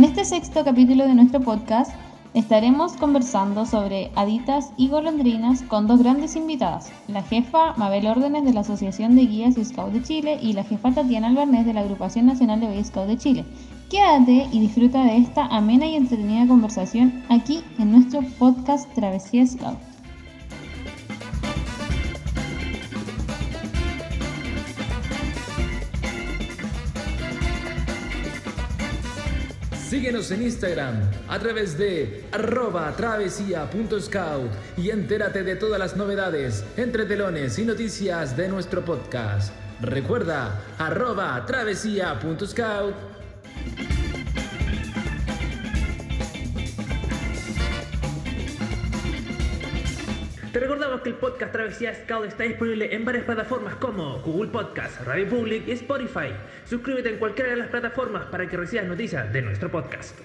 En este sexto capítulo de nuestro podcast estaremos conversando sobre haditas y golondrinas con dos grandes invitadas, la jefa Mabel Órdenes de la Asociación de Guías y Scouts de Chile y la jefa Tatiana Albarnés de la Agrupación Nacional de Boy Scouts de Chile. Quédate y disfruta de esta amena y entretenida conversación aquí en nuestro podcast Travesía Scout. Síguenos en Instagram a través de arroba travesía.scout y entérate de todas las novedades, entre telones y noticias de nuestro podcast. Recuerda arroba travesía.scout. Recordamos que el podcast Travesía Scout está disponible en varias plataformas como Google Podcast, Radio Public y Spotify. Suscríbete en cualquiera de las plataformas para que recibas noticias de nuestro podcast.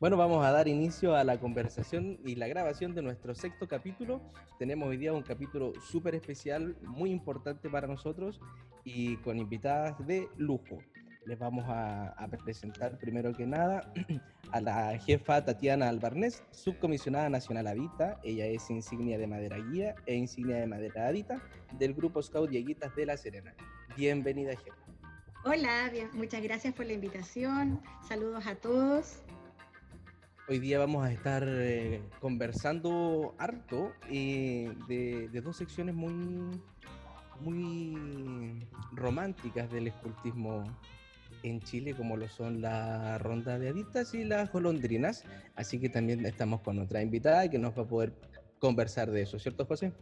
Bueno, vamos a dar inicio a la conversación y la grabación de nuestro sexto capítulo. Tenemos hoy día un capítulo súper especial, muy importante para nosotros y con invitadas de lujo. Les vamos a, presentar primero que nada a la jefa Tatiana Albarnés, subcomisionada nacional Adita. Ella es insignia de madera guía e insignia de madera Adita del grupo Scout Dieguitas de La Serena. Bienvenida, jefa. Hola, bien, muchas gracias por la invitación. Saludos a todos. Hoy día vamos a estar eh, conversando harto eh, de, de, dos secciones muy, muy románticas del escultismo en Chile, como lo son la ronda de adictas y las golondrinas. Así que también estamos con otra invitada que nos va a poder conversar de eso, ¿cierto, José?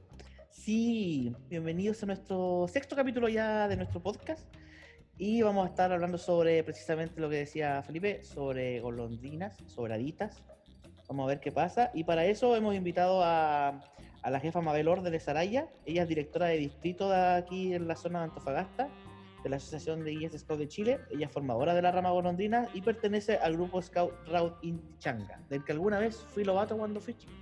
Sí, bienvenidos a nuestro sexto capítulo ya de nuestro podcast. Y vamos a estar hablando sobre precisamente lo que decía Felipe, sobre golondrinas, sobre haditas. Vamos a ver qué pasa. Y para eso hemos invitado a, a la jefa Mabel Orde de Saraya. Ella es directora de distrito de aquí en la zona de Antofagasta, de la Asociación de Guías Scout de Chile. Ella es formadora de la rama golondrina y pertenece al grupo Scout Route Changa, del que alguna vez fui lobato cuando fui chico.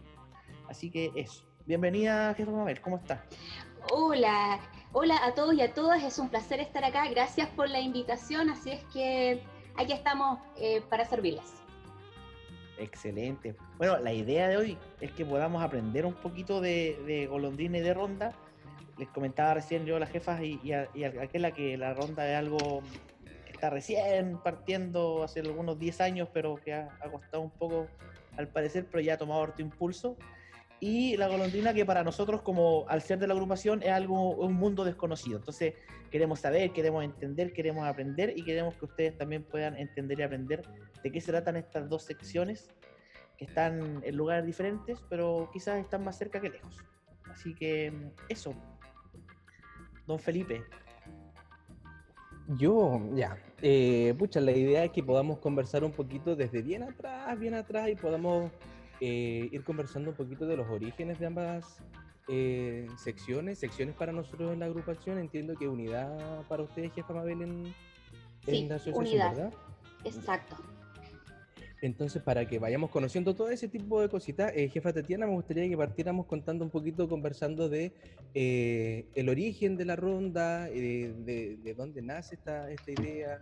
Así que eso. Bienvenida, jefa Mabel, ¿cómo está? Hola, hola a todos y a todas, es un placer estar acá, gracias por la invitación, así es que aquí estamos eh, para servirles. Excelente. Bueno, la idea de hoy es que podamos aprender un poquito de, golondrina y de ronda. Les comentaba recién yo a las jefas y, y, a, y a aquella que la ronda es algo que está recién partiendo hace algunos 10 años, pero que ha, ha costado un poco al parecer, pero ya ha tomado harto impulso y la golondrina que para nosotros como al ser de la agrupación es algo un mundo desconocido. Entonces queremos saber queremos entender queremos aprender y queremos que ustedes también puedan entender y aprender de qué se tratan estas dos secciones que están en lugares diferentes pero quizás están más cerca que lejos. Así que eso. Don Felipe. Yo ya eh, pucha la idea es que podamos conversar un poquito desde bien atrás bien atrás y podamos eh, ir conversando un poquito de los orígenes de ambas eh, secciones, secciones para nosotros en la agrupación. Entiendo que unidad para ustedes, jefa Mabel, en, sí, en la asociación, unidad. ¿verdad? Exacto. Entonces, para que vayamos conociendo todo ese tipo de cositas, eh, jefa Tatiana, me gustaría que partiéramos contando un poquito, conversando de eh, el origen de la ronda, eh, de, de, dónde nace esta, esta idea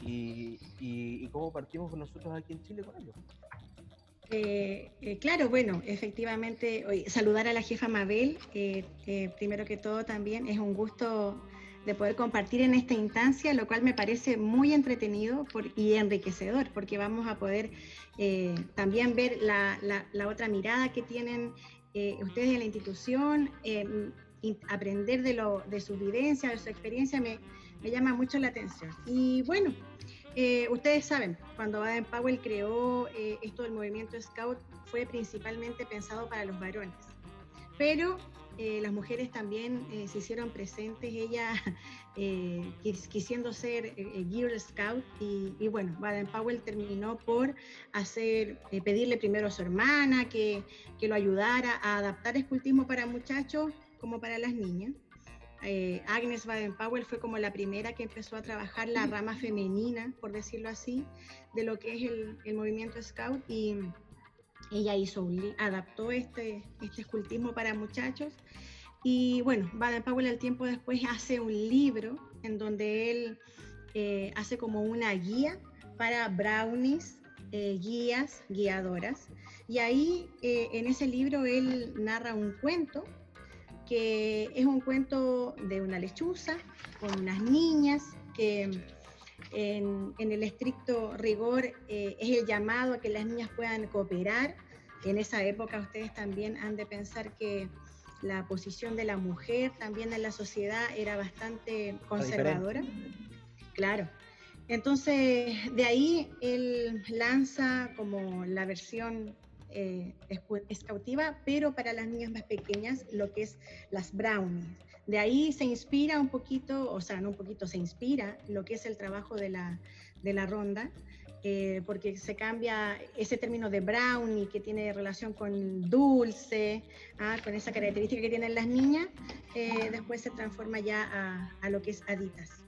y, y, y cómo partimos con nosotros aquí en Chile con ello. Eh, eh, claro, bueno, efectivamente, saludar a la jefa Mabel, eh, primero que todo también es un gusto de poder compartir en esta instancia, lo cual me parece muy entretenido por, y enriquecedor, porque vamos a poder eh, también ver la, la, la, otra mirada que tienen eh, ustedes en la institución, eh, aprender de, lo, de su vivencia, de su experiencia, me llama mucho la atención. Y bueno, eh, ustedes saben, cuando Baden Powell creó eh, esto del movimiento Scout, fue principalmente pensado para los varones. Pero eh, las mujeres también se hicieron presentes, ella quis, quisiendo ser Girl Scout, y, y, bueno, Baden Powell terminó por hacer, pedirle primero a su hermana que, que lo ayudara a adaptar escultismo para muchachos como para las niñas. Eh, Agnes Baden-Powell fue como la primera que empezó a trabajar la rama femenina, por decirlo así, de lo que es el, movimiento Scout y ella hizo adaptó este, este escultismo para muchachos y bueno, Baden-Powell al tiempo después hace un libro en donde él eh, hace como una guía para brownies, eh, guías, guiadoras. Y ahí en ese libro él narra un cuento que es un cuento de una lechuza con unas niñas que en, en el estricto rigor es el llamado a que las niñas puedan cooperar. En esa época ustedes también han de pensar que la posición de la mujer también en la sociedad era bastante conservadora. Claro. Entonces, de ahí él lanza como la versión eh, escautiva, pero para las niñas más pequeñas, lo que es las brownies. De ahí se inspira un poquito, o sea, no un poquito, se inspira lo que es el trabajo de la, de la ronda, eh, porque se cambia ese término de brownie que tiene relación con dulce, ah, con esa característica que tienen las niñas, eh, después se transforma ya a, lo que es aditas.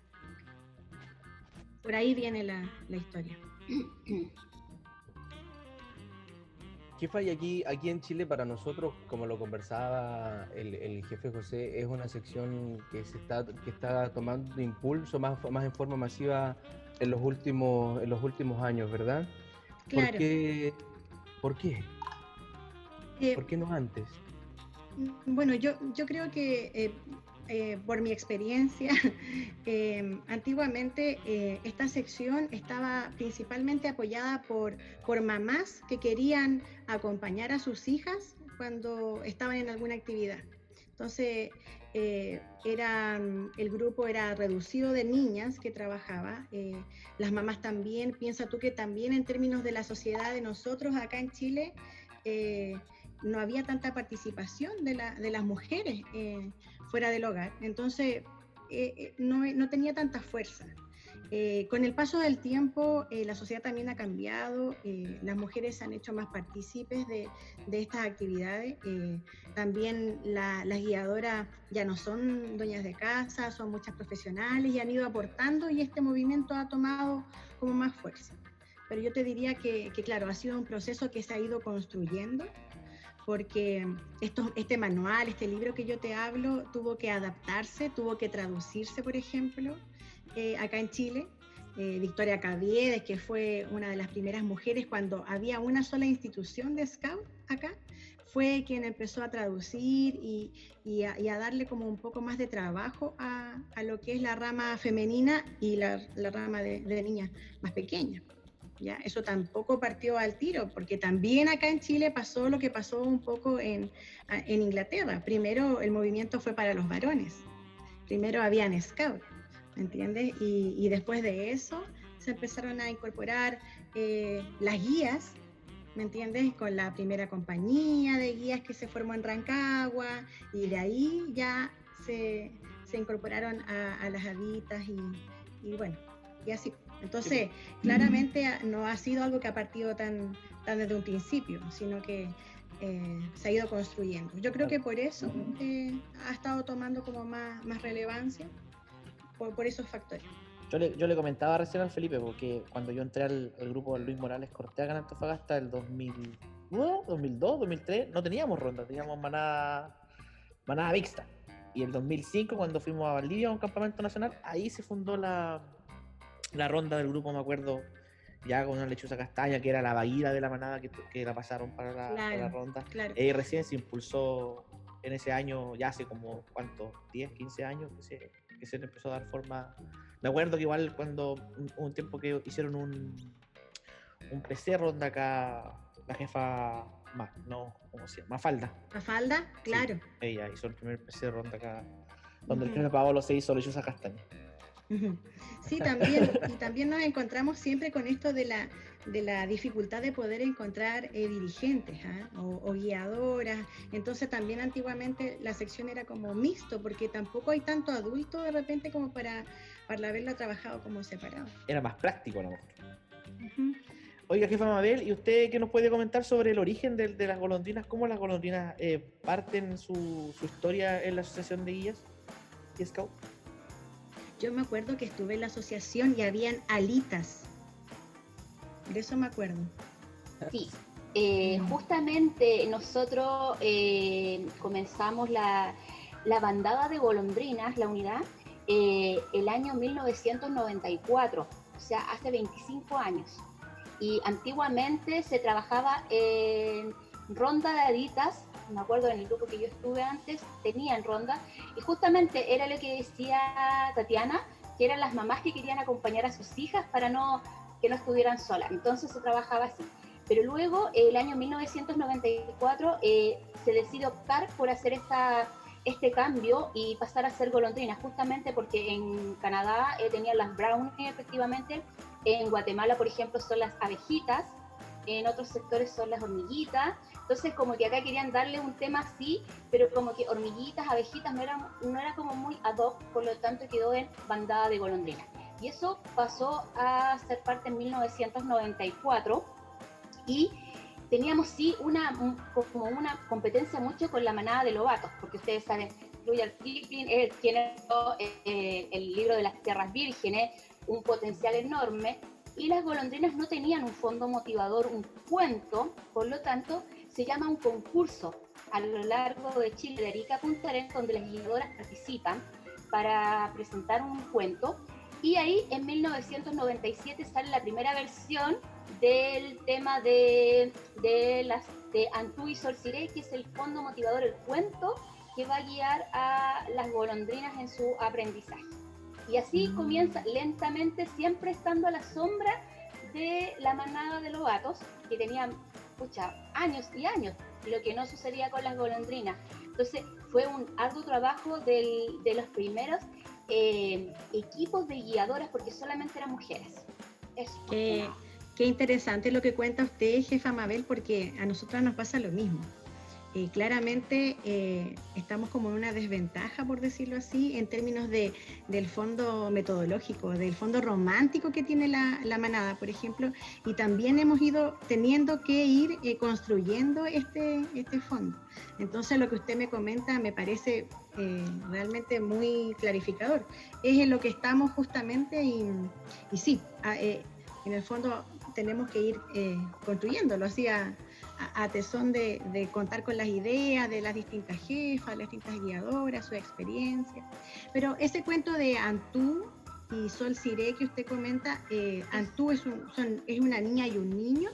Por ahí viene la, historia. ¿Qué falla aquí, aquí en Chile para nosotros, como lo conversaba el, jefe José, es una sección que se está, que está tomando impulso más, más en forma masiva en los últimos, en los últimos años, ¿verdad? Claro. ¿Por qué? ¿Por qué? Eh, ¿Por qué no antes? Mm, bueno, yo, yo creo que eh, eh, por mi experiencia, em, antiguamente esta sección estaba principalmente apoyada por, por mamás que querían acompañar a sus hijas cuando estaban en alguna actividad. Entonces, eh, el grupo era reducido de niñas que trabajaba, eh, las mamás también, piensa tú que también en términos de la sociedad de nosotros acá en Chile, eh, no había tanta participación de, las mujeres fuera del hogar, entonces no, no tenía tanta fuerza. Eh, con el paso del tiempo, eh, la sociedad también ha cambiado, eh, las mujeres se han hecho más partícipes de, estas actividades, también las guiadoras ya no son dueñas de casa, son muchas profesionales y han ido aportando y este movimiento ha tomado como más fuerza. Pero yo te diría que, claro, ha sido un proceso que se ha ido construyendo porque esto, este manual, este libro que yo te hablo, tuvo que adaptarse, tuvo que traducirse, por ejemplo, eh, acá en Chile. Eh, Victoria Caviedes, que fue una de las primeras mujeres cuando había una sola institución de Scout acá, fue quien empezó a traducir y, a, darle como un poco más de trabajo a, lo que es la rama femenina y la, rama de, niñas más pequeñas. ¿Ya? Eso tampoco partió al tiro, porque también acá en Chile pasó lo que pasó un poco en, en Inglaterra. Primero el movimiento fue para los varones, primero habían Scout ¿me entiendes? Y, después de eso se empezaron a incorporar eh, las guías, ¿me entiendes? Con la primera compañía de guías que se formó en Rancagua y de ahí ya se, incorporaron a, las habitas y, bueno, y así. Entonces, claramente no ha sido algo que ha partido tan, tan desde un principio, sino que eh, se ha ido construyendo. Yo creo que por eso eh, ha estado tomando como más, más relevancia por, esos factores. Yo le, yo le, comentaba recién al Felipe, porque cuando yo entré al, grupo de Luis Morales Cortea en Antofagasta el 2000, 2002, 2003, no teníamos ronda, teníamos manada, manada mixta. Y el 2005, cuando fuimos a Valdivia a un campamento nacional, ahí se fundó la, la ronda del grupo, me acuerdo, ya con una lechuza castaña, que era la vaguida de la manada que, que la pasaron para la, ronda. Y recién se impulsó en ese año, ya hace como, ¿cuántos? 10, 15 años que se, que se empezó a dar forma. Me acuerdo que igual cuando un, tiempo que hicieron un, un PC ronda acá, la jefa más, no, ¿cómo se llama? Mafalda. Mafalda, claro. ella hizo el primer PC ronda acá, donde el primer Paolo se hizo lechuza castaña. Sí, también, y también nos encontramos siempre con esto de la, de la dificultad de poder encontrar eh, dirigentes ¿ah? o, guiadoras. Entonces también antiguamente la sección era como mixto, porque tampoco hay tanto adulto de repente como para, para haberlo trabajado como separado. Era más práctico a lo mejor. Oiga, jefa Mabel, ¿y usted qué nos puede comentar sobre el origen de, las golondrinas? ¿Cómo las golondrinas eh, parten su, su historia en la Asociación de Guías? y Scout? Yo me acuerdo que estuve en la asociación y habían alitas. De eso me acuerdo. Sí, eh, justamente nosotros eh, comenzamos la, la, bandada de golondrinas, la unidad, eh, el año 1994, o sea, hace 25 años. Y antiguamente se trabajaba en ronda de aditas, me acuerdo en el grupo que yo estuve antes, tenían ronda, y justamente era lo que decía Tatiana, que eran las mamás que querían acompañar a sus hijas para no que no estuvieran solas. Entonces se trabajaba así. Pero luego, el año 1994, eh, se decide optar por hacer esta, este cambio y pasar a ser golondrinas, justamente porque en Canadá eh, tenían las brownies, efectivamente, en Guatemala, por ejemplo, son las abejitas, en otros sectores son las hormiguitas, entonces como que acá querían darle un tema así, pero como que hormiguitas, abejitas no era, no era como muy ad hoc, por lo tanto quedó en bandada de golondrinas. Y eso pasó a ser parte en 1994 y teníamos sí una, como una competencia mucho con la manada de lobatos, porque ustedes saben, Rudyard Kipling es quien eh, el libro de las tierras vírgenes, un potencial enorme, y las golondrinas no tenían un fondo motivador, un cuento, por lo tanto se llama un concurso a lo largo de Chile, de Arica a donde las guiadoras participan para presentar un cuento. Y ahí en 1997 sale la primera versión del tema de, de, las, Antú y Sol que es el fondo motivador, el cuento que va a guiar a las golondrinas en su aprendizaje. Y así comienza lentamente, siempre estando a la sombra de la manada de lobatos, que tenían pucha, años y años, lo que no sucedía con las golondrinas. Entonces fue un arduo trabajo del, de los primeros eh, equipos de guiadoras, porque solamente eran mujeres. Eso. Qué interesante lo que cuenta usted, jefa Mabel, porque a nosotras nos pasa lo mismo. Eh, claramente eh, estamos como en una desventaja, por decirlo así, en términos de, del fondo metodológico, del fondo romántico que tiene la, manada, por ejemplo, y también hemos ido teniendo que ir eh, construyendo este, este fondo. Entonces lo que usted me comenta me parece realmente muy clarificador. Es en lo que estamos justamente y, sí, en el fondo tenemos que ir eh, construyéndolo, así a, tesón de, contar con las ideas de las distintas jefas, las distintas guiadoras, su experiencia. Pero ese cuento de Antú y Sol Siré que usted comenta, eh, ¿Antú es, es una niña y un niño?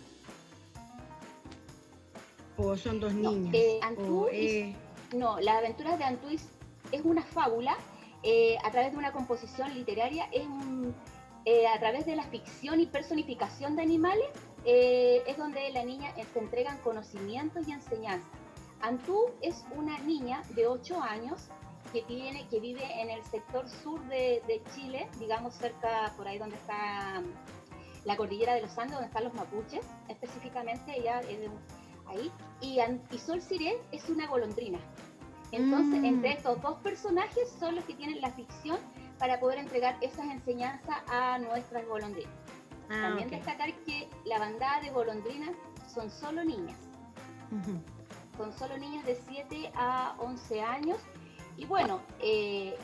¿O son dos niñas? Eh, Antú no, las aventuras de Antú es, una fábula a través de una composición literaria, es un eh, a través de la ficción y personificación de animales, eh, es donde la niña se entregan conocimientos y enseñanzas. Antú es una niña de 8 años que, tiene, que vive en el sector sur de, Chile, digamos cerca por ahí donde está mm, la cordillera de los Andes, donde están los mapuches, específicamente ella es de ahí. Y, y Sol Siré es una golondrina. Entonces, mm. entre estos dos personajes son los que tienen la ficción para poder entregar esas enseñanzas a nuestras golondrinas. Ah, También destacar que la bandada de golondrinas son solo niñas. Son solo niñas de 7 a 11 años. Y bueno, eh,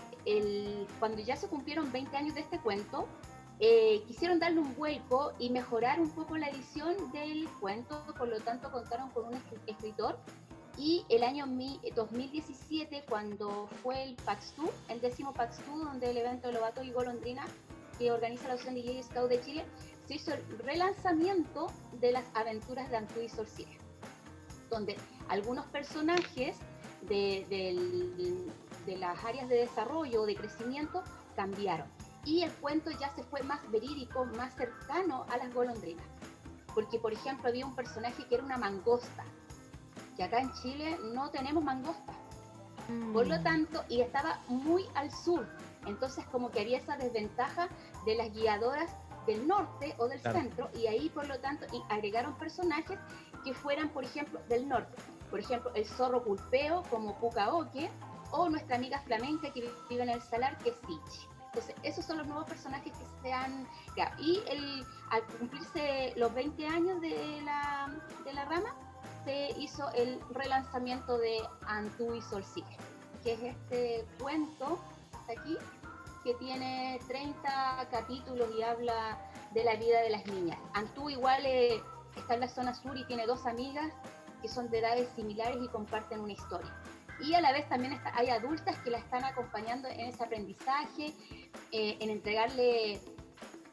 cuando ya se cumplieron 20 años de este cuento, eh, quisieron darle un vuelco y mejorar un poco la edición del cuento, por lo tanto contaron con un escritor y el año 2017, cuando fue el PAX Tour, el décimo PAX Tour, donde el evento de Lobato y Golondrina, que organiza la Asociación de Scout de Chile, se hizo el relanzamiento de las aventuras de Antú y Sorcier, donde algunos personajes de, de las áreas de desarrollo o de crecimiento cambiaron. Y el cuento ya se fue más verídico, más cercano a las golondrinas. Porque, por ejemplo, había un personaje que era una mangosta, que acá en Chile no tenemos mangosta. Por lo mm. tanto, y estaba muy al sur, entonces como que había esa desventaja de las guiadoras del norte o del centro, y ahí por lo tanto agregaron personajes que fueran, por ejemplo, del norte. Por ejemplo, el zorro pulpeo como Pucaoque, o nuestra amiga flamenca que vive en el salar, que es Sichi. Entonces, esos son los nuevos personajes que se han... Y el, al cumplirse los 20 años de la, de la rama, se hizo el relanzamiento de Antú y Solsique, que es este cuento hasta aquí, que tiene 30 capítulos y habla de la vida de las niñas. Antú igual eh, está en la zona sur y tiene dos amigas que son de edades similares y comparten una historia. Y a la vez también hay adultas que la están acompañando en ese aprendizaje, eh, en entregarle,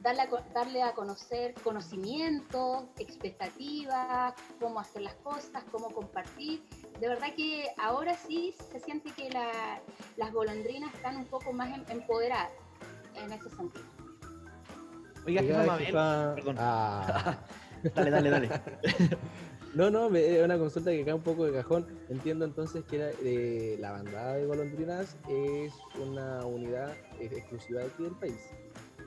darle a, darle a conocer conocimientos, expectativas, cómo hacer las cosas, cómo compartir. De verdad que ahora sí se siente que las golondrinas están un poco más em, empoderadas en ese sentido. Oiga, Oiga perdón. Ah. dale, dale, dale. No, no, es una consulta que cae un poco de cajón. Entiendo entonces que eh, la bandada de golondrinas es una unidad exclusiva de aquí del país.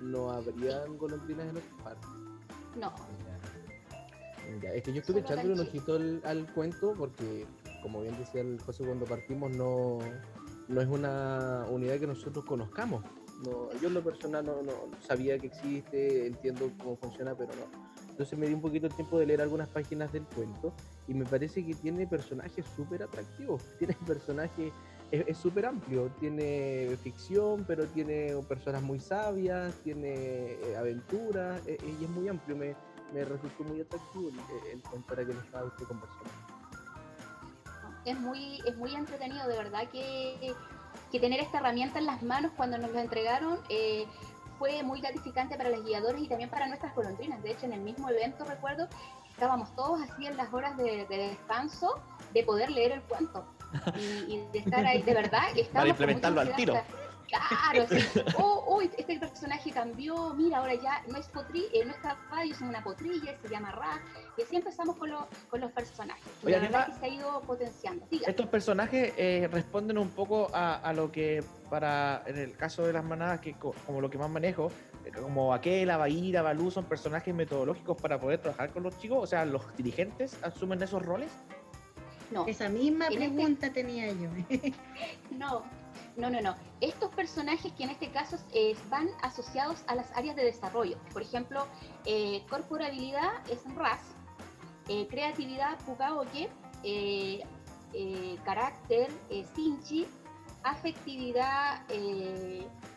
¿No habrían golondrinas en otras partes? No. es que yo estuve echándole un ojito al, cuento porque, como bien decía el José cuando partimos, no, no es una unidad que nosotros conozcamos. No, yo en lo personal no, no sabía que existe, entiendo cómo funciona, pero no entonces me di un poquito el tiempo de leer algunas páginas del cuento y me parece que tiene personajes súper atractivos. Tiene personajes, es súper amplio, tiene ficción, pero tiene personas muy sabias, tiene eh, aventuras, eh, y es muy amplio. Me, me resultó muy atractivo el, para que lo estaba usted conversando. Es muy, es muy entretenido, de verdad que, que tener esta herramienta en las manos cuando nos lo entregaron. Eh, fue muy gratificante para los guiadores y también para nuestras golondrinas. De hecho, en el mismo evento recuerdo estábamos todos así en las horas de, descanso de poder leer el cuento y, de estar ahí, de verdad. Para implementarlo al tiro. Claro, oh, oh, este personaje cambió, mira, ahora ya no es potri, eh, no es caballo, es una potrilla, se llama Ra, y así empezamos con, con los personajes. Oye, la verdad que se ha ido potenciando. Estos personajes eh, responden un poco a, lo que para, en el caso de las manadas, que como lo que más manejo, eh, como Aquela, Baira, Balú, son personajes metodológicos para poder trabajar con los chicos, o sea, los dirigentes asumen esos roles. No. Esa misma este pregunta tenía yo. no, no, no, no. Estos personajes que en este caso eh, van asociados a las áreas de desarrollo. Por ejemplo, eh, corporabilidad es RAS, eh, creatividad Pugaoke, eh, carácter Sinchi, afectividad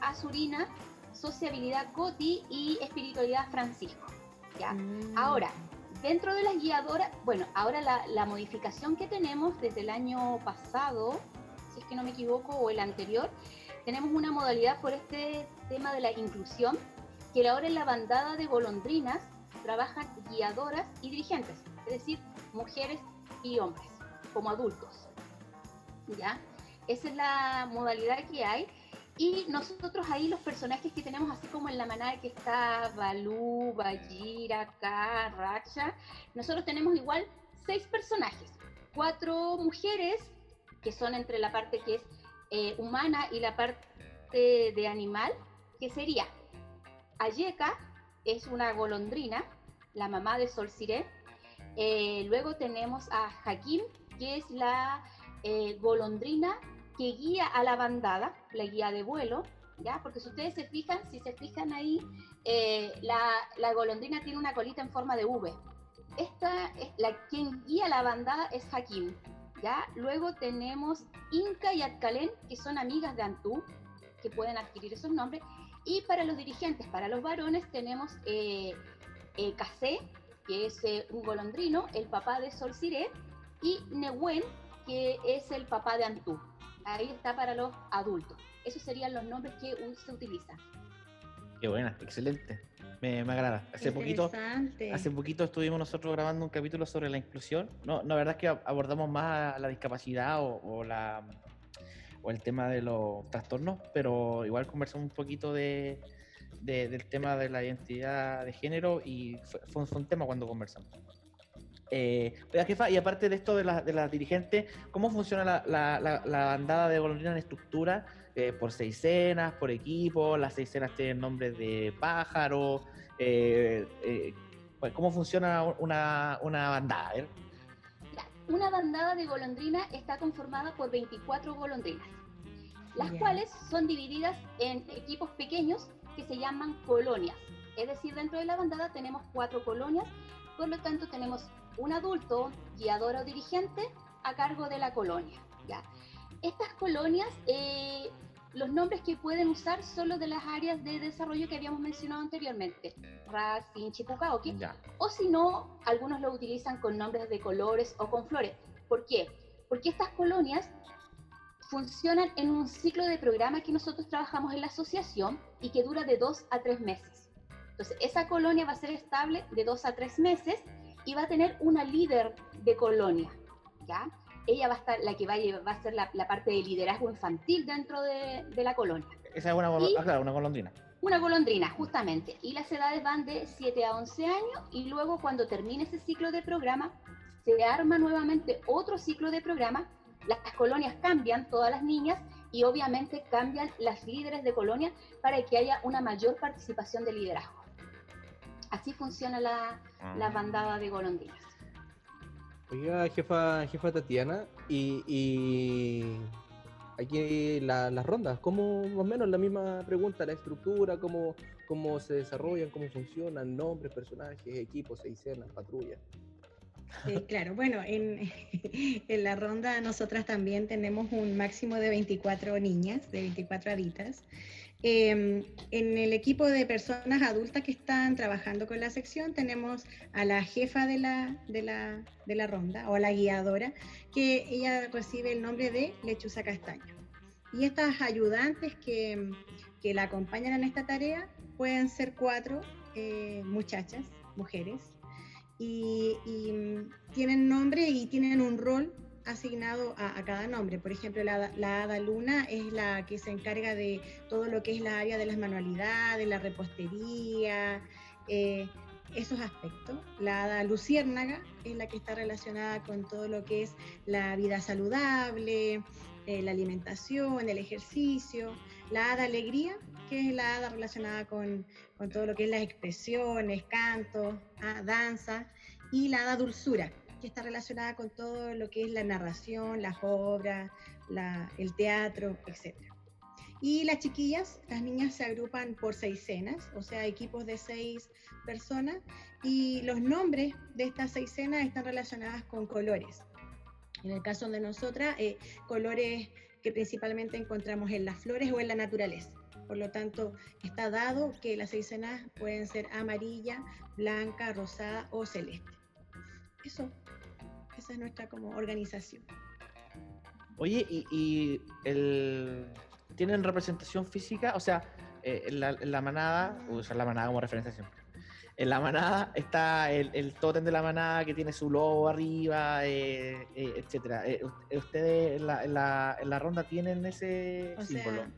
Azurina, sociabilidad Coti y espiritualidad Francisco. ¿ya? Mm. Ahora, dentro de las guiadoras, bueno, ahora la, la modificación que tenemos desde el año pasado si es que no me equivoco, o el anterior, tenemos una modalidad por este tema de la inclusión, que ahora en la bandada de golondrinas trabajan guiadoras y dirigentes, es decir, mujeres y hombres, como adultos. ¿Ya? Esa es la modalidad que hay. Y nosotros ahí los personajes que tenemos, así como en la manada que está Balú, Bajira, K, Racha, nosotros tenemos igual seis personajes, cuatro mujeres que son entre la parte que es eh, humana y la parte de animal, que sería Ayeka, es una golondrina, la mamá de Sol Siré. Eh, luego tenemos a Hakim, que es la eh, golondrina que guía a la bandada, la guía de vuelo, ¿ya? Porque si ustedes se fijan, si se fijan ahí, la, la, golondrina tiene una colita en forma de V. Esta, es la quien guía la bandada es Hakim, Luego tenemos Inca y Atcalén, que son amigas de Antú, que pueden adquirir esos nombres. Y para los dirigentes, para los varones, tenemos eh, eh que es eh, un golondrino, el papá de Sol Siré, y Nehuen, que es el papá de Antú. Ahí está para los adultos. Esos serían los nombres que se utilizan. Qué buena, excelente. Me, me agrada. Hace poquito, hace poquito estuvimos nosotros grabando un capítulo sobre la inclusión. No, la verdad es que abordamos más la discapacidad o, la o el tema de los trastornos, pero igual conversamos un poquito de, del tema de la identidad de género y fue, fue un tema cuando conversamos. Eh, jefa, y aparte de esto de las de la dirigentes, ¿cómo funciona la, la, la, bandada de golondrina en estructura? Eh, ¿Por seis cenas, por equipo? ¿Las seis cenas tienen nombres de pájaro? Eh, eh, pues, ¿Cómo funciona una, una bandada? Una bandada de golondrina está conformada por 24 golondrinas, las cuales son divididas en equipos pequeños que se llaman colonias. Es decir, dentro de la bandada tenemos cuatro colonias, por lo tanto tenemos un adulto, guiador o dirigente, a cargo de la colonia. ¿ya? Estas colonias, eh, los nombres que pueden usar son los de las áreas de desarrollo que habíamos mencionado anteriormente, RAS, Finchi, Pukaoki, Ya. o si no, algunos lo utilizan con nombres de colores o con flores. ¿Por qué? Porque estas colonias funcionan en un ciclo de programa que nosotros trabajamos en la asociación y que dura de dos a tres meses. Entonces, esa colonia va a ser estable de dos a tres meses y va a tener una líder de colonia, ¿ya? Ella va a estar, la que va a, llevar- va a ser la, la parte de liderazgo infantil dentro de, de la colonia. Esa es una, Y- ah, claro, una golondrina. Una golondrina, justamente. Y las edades van de 7 a 11 años y luego cuando termine ese ciclo de programa, se arma nuevamente otro ciclo de programa. Las colonias cambian, todas las niñas, y obviamente cambian las líderes de colonia para que haya una mayor participación de liderazgo. Así funciona la, la bandada de golondrinas. Oiga, jefa, jefa Tatiana, y, y aquí la- las rondas, ¿cómo más o menos la misma pregunta, la estructura, cómo, cómo se desarrollan, cómo funcionan, nombres, personajes, equipos, seis escenas, patrullas? Eh, claro, bueno, en, en la ronda nosotras también tenemos un máximo de 24 niñas, de 24 haditas. Eh, en el equipo de personas adultas que están trabajando con la sección tenemos a la jefa de la, de la, de la ronda o la guiadora, que ella recibe el nombre de Lechuza Castaño. Y estas ayudantes que, que la acompañan en esta tarea pueden ser cuatro eh, muchachas, mujeres, y, y, mm, tienen nombre y tienen un rol asignado a, cada nombre. Por ejemplo, la, la hada luna es la que se encarga de todo lo que es la área de las manualidades, la repostería, eh, esos aspectos. La hada luciérnaga es la que está relacionada con todo lo que es la vida saludable, eh, la alimentación, el ejercicio. La hada alegría, que es la hada relacionada con, con todo lo que es las expresiones, canto, ah, danza. Y la hada dulzura, que está relacionada con todo lo que es la narración, las obras, el teatro, etc. Y las chiquillas, las niñas se agrupan por seis cenas, o sea, equipos de seis personas, y los nombres de estas seis cenas están relacionadas con colores. En el caso de nosotras, eh, colores que principalmente encontramos en las flores o en la naturaleza. Por lo tanto, está dado que las seis cenas pueden ser amarilla, blanca, rosada o celeste. Eso, esa es nuestra como organización. Oye, y, y el... ¿tienen representación física? O sea, eh, en, la, en la manada, usar la manada como referencia siempre. En la manada está el, el tótem de la manada que tiene su logo arriba, eh, eh, etcétera. Eh, ¿Ustedes en la, en, la, en la ronda tienen ese O símbolo? sea,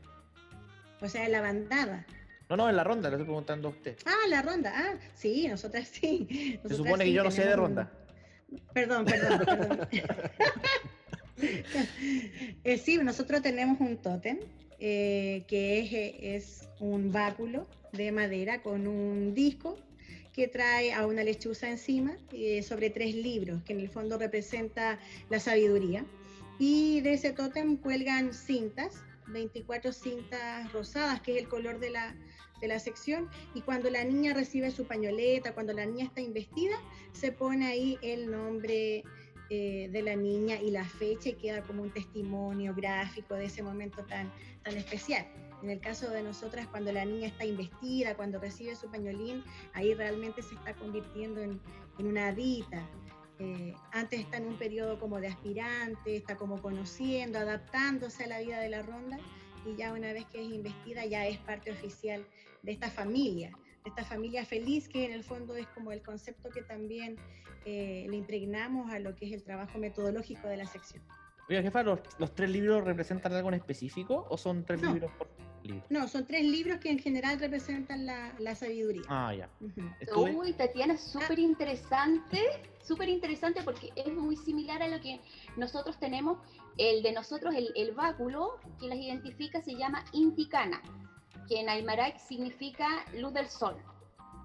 o sea, la bandada. No, no, en la ronda, le estoy preguntando a usted. Ah, la ronda. Ah, sí, nosotras sí. Se supone que yo no sé de ronda. Perdón, perdón, perdón. Eh, sí, nosotros tenemos un tótem eh, que es, eh, es un báculo de madera con un disco que trae a una lechuza encima eh, sobre tres libros, que en el fondo representa la sabiduría. Y de ese tótem cuelgan cintas, 24 cintas rosadas, que es el color de la, de la sección, y cuando la niña recibe su pañoleta, cuando la niña está investida, se pone ahí el nombre eh, de la niña y la fecha y queda como un testimonio gráfico de ese momento tan, tan especial. En el caso de nosotras, cuando la niña está investida, cuando recibe su pañolín, ahí realmente se está convirtiendo en, en una adita. Eh, antes está en un periodo como de aspirante, está como conociendo, adaptándose a la vida de la ronda y ya una vez que es investida ya es parte oficial de esta familia, de esta familia feliz que en el fondo es como el concepto que también eh, le impregnamos a lo que es el trabajo metodológico de la sección. Oiga, jefa, ¿los, los tres libros representan algo en específico o son tres No. libros por libro? No, son tres libros que en general representan la, la sabiduría. Ah, ya. Estuve- Uy, Tatiana, súper interesante, súper interesante porque es muy similar a lo que nosotros tenemos. El de nosotros, el, el báculo que las identifica se llama Inticana, que en Aymara significa luz del sol.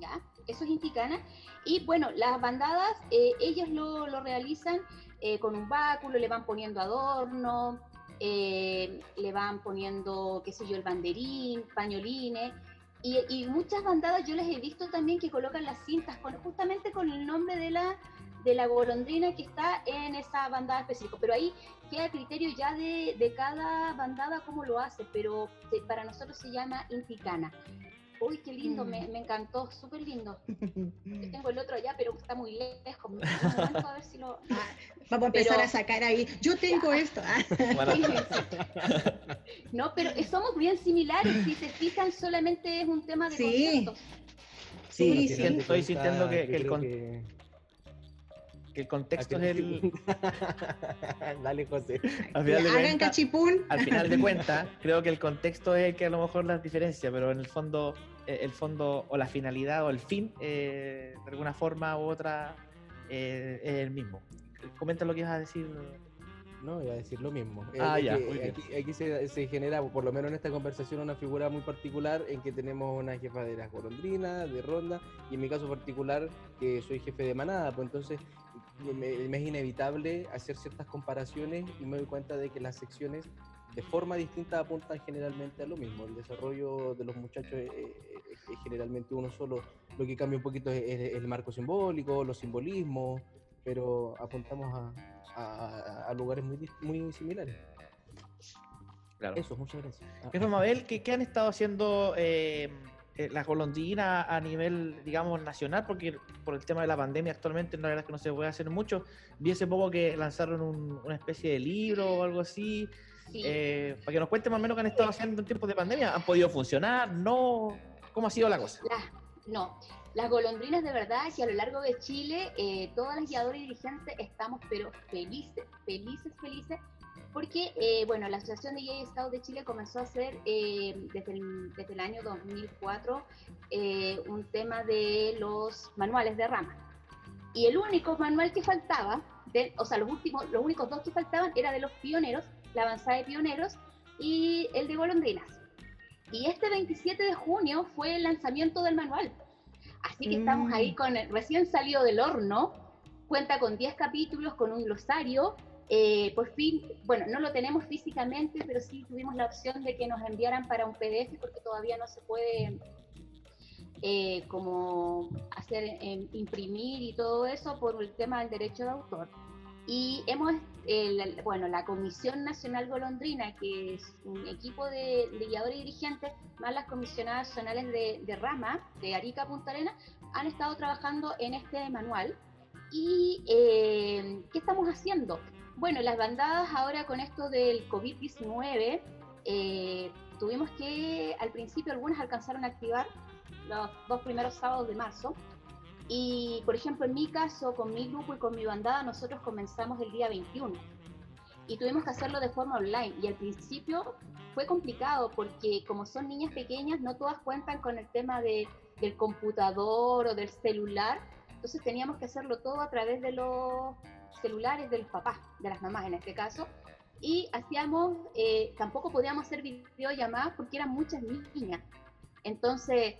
¿ya? Eso es Inticana. Y bueno, las bandadas, eh, ellos lo, lo realizan eh, con un báculo, le van poniendo adorno, eh, le van poniendo, qué sé yo, el banderín, pañolines. Y, muchas bandadas yo les he visto también que colocan las cintas con, justamente con el nombre de la, de la golondrina que está en esa bandada específica. Pero ahí queda el criterio ya de, de cada bandada cómo lo hace, pero para nosotros se llama inticana. Uy, qué lindo, me, mm. me, encantó, súper lindo. Yo tengo el otro allá, pero está muy lejos. a ver si lo... Ah, vamos a empezar a sacar ahí. Yo tengo esto. Ah. no, pero somos bien similares. Si se fijan, solamente es un tema de sí. Sí, sí, sí, estoy sintiendo que, que el, que el contexto es el. Dale, José. Al final de Hagan cachipún. Al final de cuentas, creo que el contexto es el que a lo mejor las diferencia, pero en el fondo, eh, el fondo o la finalidad o el fin, eh, de alguna forma u otra, eh, es el mismo. Comenta lo que ibas a decir. No, iba a decir lo mismo. Ah, ya, aquí, se, genera, por lo menos en esta conversación, una figura muy particular en que tenemos una jefa de las golondrinas, de ronda, y en mi caso particular, que soy jefe de manada, pues entonces me, es inevitable hacer ciertas comparaciones y me doy cuenta de que las secciones de forma distinta apuntan generalmente a lo mismo. El desarrollo de los muchachos es, generalmente uno solo. Lo que cambia un poquito es, el marco simbólico, los simbolismos, pero apuntamos a, lugares muy, muy similares. Claro. Eso, muchas gracias. Jefe Mabel, ¿qué, ¿qué, han estado haciendo eh, eh, las golondrinas a nivel, digamos, nacional, porque por el tema de la pandemia actualmente la verdad es que no se puede hacer mucho. Vi hace poco que lanzaron una especie de libro o algo así. Eh, para que nos cuente más o menos qué han estado haciendo en tiempos de pandemia. ¿Han podido funcionar? ¿No? ¿Cómo ha sido la cosa? no, las golondrinas de verdad que a lo largo de Chile, eh, todas las guiadoras y dirigentes estamos pero felices, felices, felices porque, eh, bueno, la Asociación de Gay Scouts de Chile comenzó a hacer eh, desde, el, desde, el, año 2004 eh, un tema de los manuales de rama. Y el único manual que faltaba, de, o sea, los, últimos, los únicos dos que faltaban era de los pioneros, la avanzada de pioneros y el de golondrinas. Y este 27 de junio fue el lanzamiento del manual. Así que estamos ahí mm. con el recién salido del horno, cuenta con 10 capítulos, con un glosario eh, por fin, bueno, no lo tenemos físicamente, pero sí tuvimos la opción de que nos enviaran para un PDF porque todavía no se puede eh, como hacer eh, imprimir y todo eso por el tema del derecho de autor. Y hemos, bueno, la Comisión Nacional Golondrina, que es un equipo de, guiadores y dirigentes, más las comisionadas nacionales de, de Rama, de Arica Punta Arena, han estado trabajando en este manual. ¿Y qué estamos haciendo? Bueno, las bandadas ahora con esto del COVID-19, eh, tuvimos que, al principio algunas alcanzaron a activar los dos primeros sábados de marzo. Y, por ejemplo, en mi caso, con mi grupo y con mi bandada, nosotros comenzamos el día 21. Y tuvimos que hacerlo de forma online. Y al principio fue complicado porque como son niñas pequeñas, no todas cuentan con el tema de, del computador o del celular. Entonces teníamos que hacerlo todo a través de los celulares de los papás, de las mamás en este caso, y hacíamos, eh, tampoco podíamos hacer videollamadas porque eran muchas niñas. Entonces,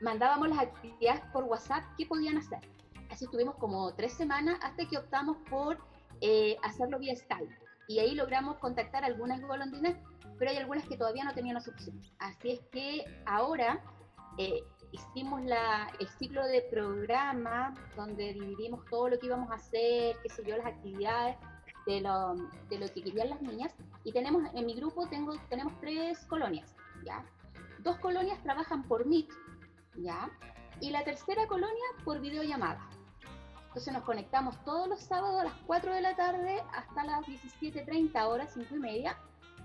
mandábamos las actividades por WhatsApp, ¿qué podían hacer? Así estuvimos como tres semanas hasta que optamos por eh, hacerlo vía Skype. Y ahí logramos contactar algunas golondrinas, pero hay algunas que todavía no tenían las opciones. Así es que ahora eh, hicimos la, el ciclo de programa donde dividimos todo lo que íbamos a hacer, qué sé yo, las actividades de lo, de lo que querían las niñas. Y tenemos, en mi grupo tengo, tenemos tres colonias, ¿ya? Dos colonias trabajan por Meet, ¿ya? Y la tercera colonia por videollamada. Entonces nos conectamos todos los sábados a las 4 de la tarde hasta las 17.30 horas, 5 y media,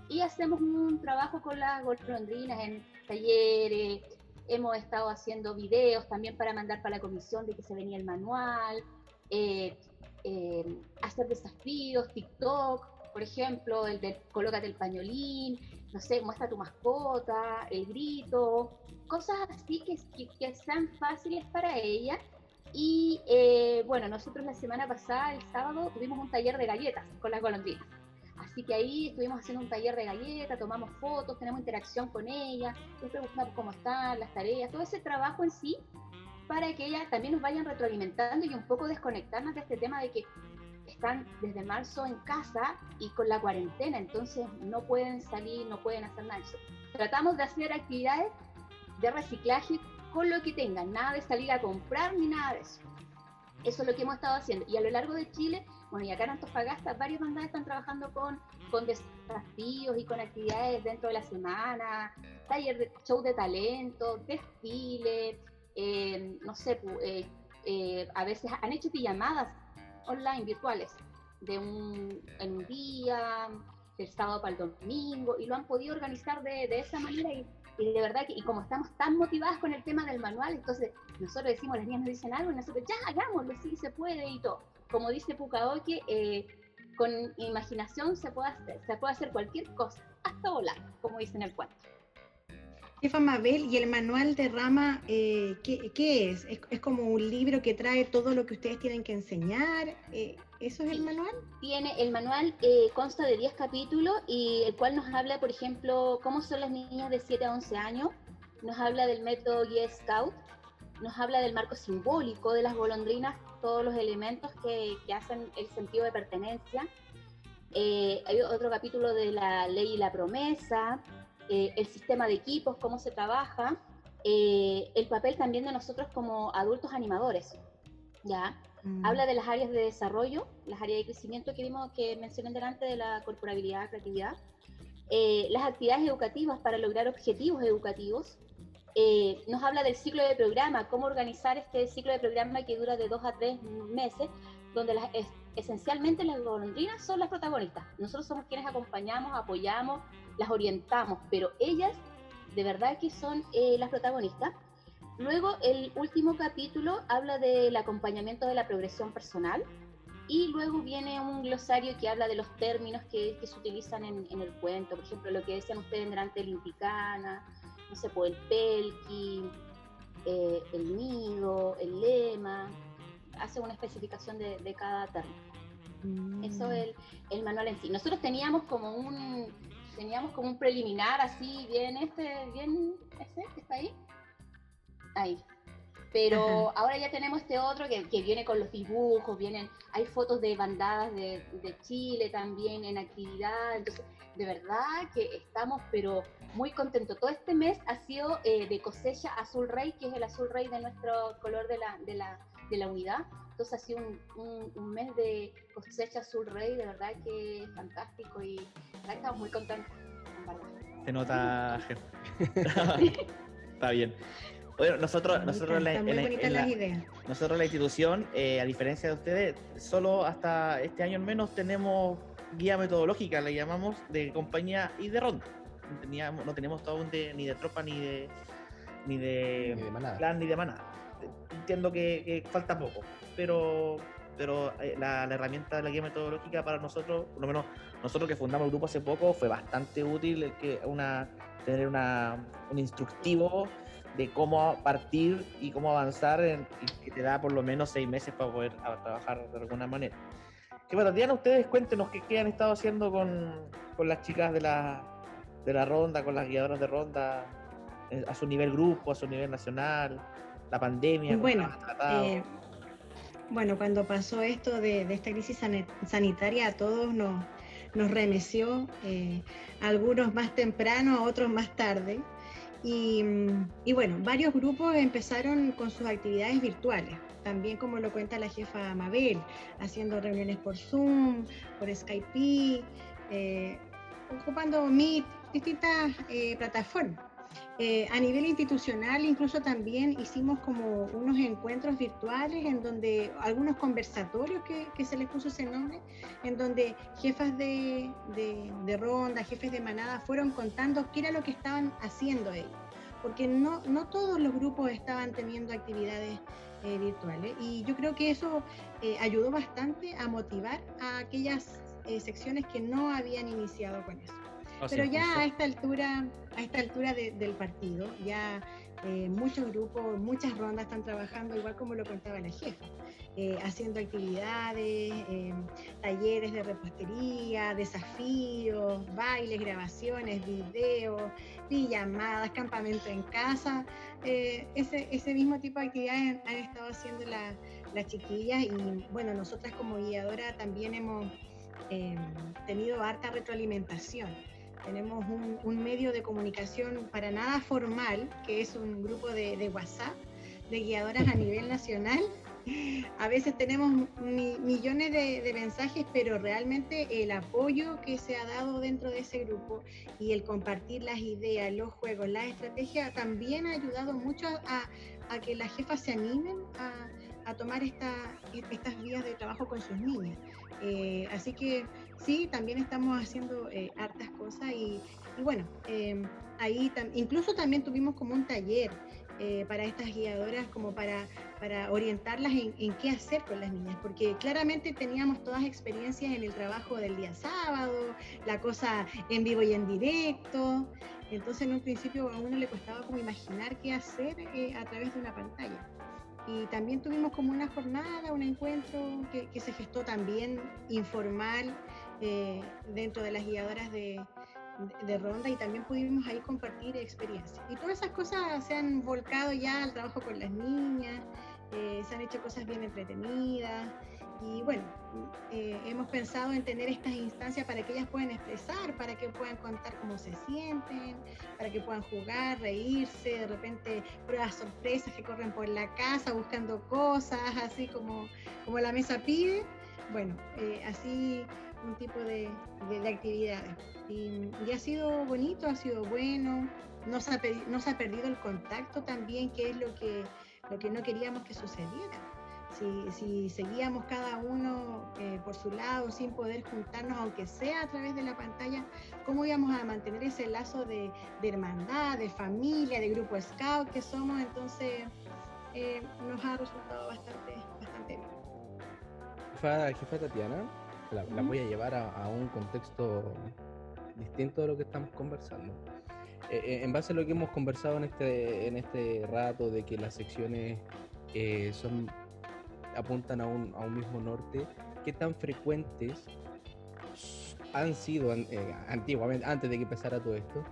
y hacemos un trabajo con las golondrinas en talleres, Hemos estado haciendo videos también para mandar para la comisión de que se venía el manual, eh, eh, hacer desafíos, TikTok, por ejemplo, el de colócate el pañolín, no sé, muestra tu mascota, el grito, cosas así que, que, sean fáciles para ella. Y eh, bueno, nosotros la semana pasada, el sábado, tuvimos un taller de galletas con las golondrinas. Así que ahí estuvimos haciendo un taller de galletas, tomamos fotos, tenemos interacción con ella, les preguntamos cómo están, las tareas, todo ese trabajo en sí, para que ellas también nos vayan retroalimentando y un poco desconectarnos de este tema de que están desde marzo en casa y con la cuarentena, entonces no pueden salir, no pueden hacer nada. Tratamos de hacer actividades de reciclaje con lo que tengan, nada de salir a comprar ni nada de eso. Eso es lo que hemos estado haciendo. Y a lo largo de Chile, bueno, y acá en Antofagasta, varias bandas están trabajando con, con desafíos y con actividades dentro de la semana, taller de show de talento, desfile, eh, no sé, eh, eh, a veces han hecho pijamadas online, virtuales, de un, en un día, del sábado para el domingo, y lo han podido organizar de, de esa manera y y de verdad que, y como estamos tan motivadas con el tema del manual, entonces nosotros decimos, las niñas nos dicen algo, y nosotros, ya, hagámoslo, sí, se puede y todo. Como dice Pucaoque, eh, con imaginación se puede, hacer, se puede hacer cualquier cosa, hasta volar, como dice en el cuento. Jefa Mabel, ¿y el manual de rama eh, ¿qué, ¿qué, es? es? como un libro que trae todo lo que ustedes tienen que enseñar? Eh, ¿Eso es el manual? Tiene, el manual eh, consta de 10 capítulos y el cual nos habla, por ejemplo, cómo son las niñas de 7 a 11 años, nos habla del método Guía Scout, nos habla del marco simbólico de las golondrinas, todos los elementos que, que hacen el sentido de pertenencia. hay otro capítulo de la ley y la promesa, eh, el sistema de equipos, cómo se trabaja, eh, el papel también de nosotros como adultos animadores. ¿ya? Mm. Habla de las áreas de desarrollo, las áreas de crecimiento que vimos que mencioné delante de la corporabilidad, creatividad, eh, las actividades educativas para lograr objetivos educativos. nos habla del ciclo de programa, cómo organizar este ciclo de programa que dura de dos a tres meses, donde las, esencialmente las golondrinas son las protagonistas. Nosotros somos quienes acompañamos, apoyamos, las orientamos, pero ellas de verdad que son eh, las protagonistas. Luego el último capítulo habla del acompañamiento de la progresión personal y luego viene un glosario que habla de los términos que, que se utilizan en, en, el cuento, por ejemplo, lo que decían ustedes delante el implicana, no sé, pues el pelqui, eh, el nido, el lema, hace una especificación de, de cada término. Eso mm. es el, el manual en sí. Nosotros teníamos como un, teníamos como un preliminar así, bien este, bien ese que está ahí. Ahí. Pero ahora ya tenemos este otro que, que, viene con los dibujos, vienen, hay fotos de bandadas de, de, Chile también en actividad. Entonces, de verdad que estamos, pero muy contentos. Todo este mes ha sido eh, de cosecha azul rey, que es el azul rey de nuestro color de la, de la, de la unidad. Entonces ha sido un, un, mes de cosecha azul rey, de verdad que es fantástico y estamos muy contentos. Se nota. Está bien. Bueno, nosotros, nosotros, la, en, en la, nosotros la institución, eh, a diferencia de ustedes, solo hasta este año al menos tenemos guía metodológica, le llamamos, de compañía y de ronda. No teníamos, no tenemos todo ni de tropa ni de ni de, ni de manada. plan ni de manada. Entiendo que, que falta poco, pero pero eh, la, la, herramienta de la guía metodológica para nosotros, por lo menos nosotros que fundamos el grupo hace poco, fue bastante útil el que una, tener una, un instructivo de cómo partir y cómo avanzar en, y que te da por lo menos seis meses para poder trabajar de alguna manera. Que bueno, Diana, ustedes cuéntenos qué, qué han estado haciendo con, con, las chicas de la, de la ronda, con las guiadoras de ronda, eh, a su nivel grupo, a su nivel nacional, la pandemia. Bueno, eh, bueno, cuando pasó esto de, de esta crisis sanitaria, a todos nos, nos remeció, eh, algunos más temprano, a otros más tarde. Y, y, bueno, varios grupos empezaron con sus actividades virtuales, también como lo cuenta la jefa Mabel, haciendo reuniones por Zoom, por Skype, eh, ocupando Meet, distintas eh, plataformas. Eh, a nivel institucional, incluso también hicimos como unos encuentros virtuales en donde algunos conversatorios que, se les puso ese nombre, en donde jefas de, ronda, jefes de manada fueron contando qué era lo que estaban haciendo ellos, porque no, no todos los grupos estaban teniendo actividades eh, virtuales y yo creo que eso eh, ayudó bastante a motivar a aquellas secciones que no habían iniciado con eso. Pero ya a esta altura, a esta altura de, del partido, ya eh, muchos grupos, muchas rondas están trabajando, igual como lo contaba la jefa, eh, haciendo actividades, eh, talleres de repostería, desafíos, bailes, grabaciones, videos, llamadas, campamento en casa. ese, ese mismo tipo de actividades han, han estado haciendo la, las chiquillas y bueno, nosotras como guiadora también hemos tenido harta retroalimentación tenemos un, medio de comunicación para nada formal, que es un grupo de, WhatsApp de guiadoras a nivel nacional, a veces tenemos millones de, mensajes, pero realmente el apoyo que se ha dado dentro de ese grupo y el compartir las ideas, los juegos, la estrategia, también ha ayudado mucho a, que las jefas se animen a, tomar estas vías de trabajo con sus niñas. Eh, así que sí, también estamos haciendo eh, hartas cosas y, bueno, em, ahí incluso también tuvimos como un taller eh, para estas guiadoras, como para, para orientarlas en, qué hacer con las niñas, porque claramente teníamos todas experiencias en el trabajo del día sábado, la cosa en vivo y en directo, entonces en un principio a uno le costaba como imaginar qué hacer eh, a través de una pantalla. Y también tuvimos como una jornada, un encuentro que, que se gestó también informal eh, dentro de las guiadoras de, de ronda y también pudimos ahí compartir experiencias. Y todas esas cosas se han volcado ya al trabajo con las niñas, eh, se han hecho cosas bien entretenidas y bueno, eh, hemos pensado en tener estas instancias para que ellas puedan expresar, para que puedan contar cómo se sienten, para que puedan jugar, reírse, de repente pruebas sorpresas que corren por la casa buscando cosas, así como, como la mesa pide. Bueno, eh, así un tipo de, de, actividades. Y, ha sido bonito, ha sido bueno, no se ha, no se ha perdido el contacto también, que es lo que, lo que no queríamos que sucediera. Si, si seguíamos cada uno eh, por su lado sin poder juntarnos, aunque sea a través de la pantalla, ¿cómo íbamos a mantener ese lazo de, de hermandad, de familia, de grupo scout que somos? Entonces, eh, nos ha resultado bastante, bastante bien. Jefa, Tatiana, la, voy a llevar a, un contexto distinto de lo que estamos conversando. Eh, eh, en base a lo que hemos conversado en este, en este rato de que las secciones eh, son, apuntan a un, a un, mismo norte, ¿qué tan frecuentes han sido antiguamente, antes de que empezara todo esto,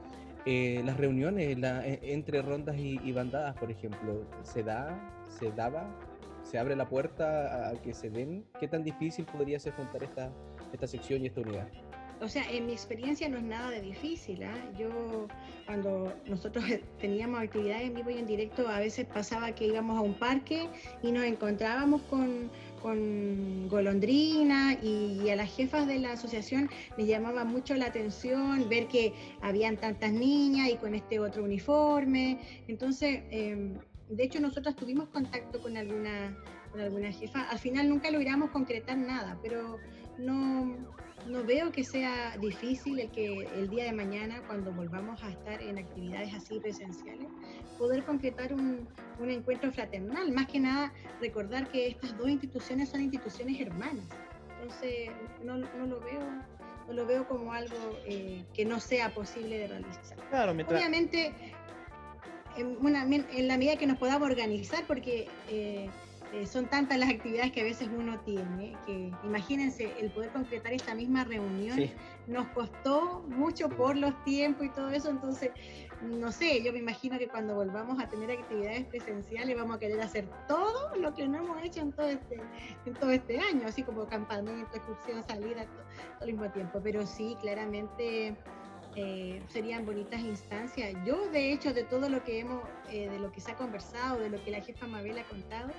las reuniones entre rondas y, y, bandadas, por ejemplo, ¿se da, se daba se abre la puerta a que se den, ¿qué tan difícil podría ser juntar esta, esta sección y esta unidad? O sea, en mi experiencia no es nada de difícil. ¿ah? Yo, cuando nosotros teníamos actividades en vivo y en directo, a veces pasaba que íbamos a un parque y nos encontrábamos con, con Golondrina y, a las jefas de la asociación les llamaba mucho la atención ver que habían tantas niñas y con este otro uniforme. Entonces, eh, de hecho, nosotros tuvimos contacto con alguna, con alguna jefa. Al final nunca logramos concretar nada, pero no, no veo que sea difícil el que el día de mañana, cuando volvamos a estar en actividades así presenciales, poder concretar un, un, encuentro fraternal. Más que nada, recordar que estas dos instituciones son instituciones hermanas. Entonces, no, no lo veo. No lo veo como algo eh, que no sea posible de realizar. Claro, Obviamente, en, en la medida que nos podamos organizar, porque eh, eh, son tantas las actividades que a veces uno tiene, que imagínense, el poder concretar esta misma reunión nos costó mucho por los tiempos y todo eso, entonces, no sé, yo me imagino que cuando volvamos a tener actividades presenciales vamos a querer hacer todo lo que no hemos hecho en todo este, en todo este año, así como campamento, excursión, salida, todo al mismo tiempo, pero sí, claramente eh, serían bonitas instancias. Yo, de hecho, de todo lo que hemos, eh, de lo que se ha conversado, de lo que la jefa Mabel ha contado,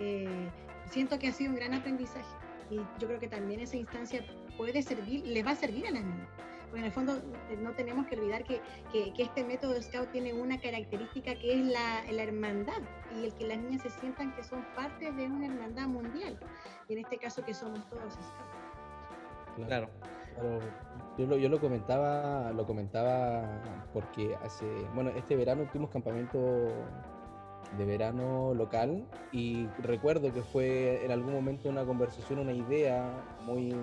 eh, siento que ha sido un gran aprendizaje. Y yo creo que también esa instancia puede servir, les va a servir a las niñas. Porque en el fondo no tenemos que olvidar que, que, este método Scout tiene una característica que es la, la, hermandad y el que las niñas se sientan que son parte de una hermandad mundial. Y en este caso que somos todos Scouts. Claro yo lo, yo lo comentaba, lo comentaba porque hace, bueno, este verano tuvimos campamento de verano local y recuerdo que fue en algún momento una conversación, una idea muy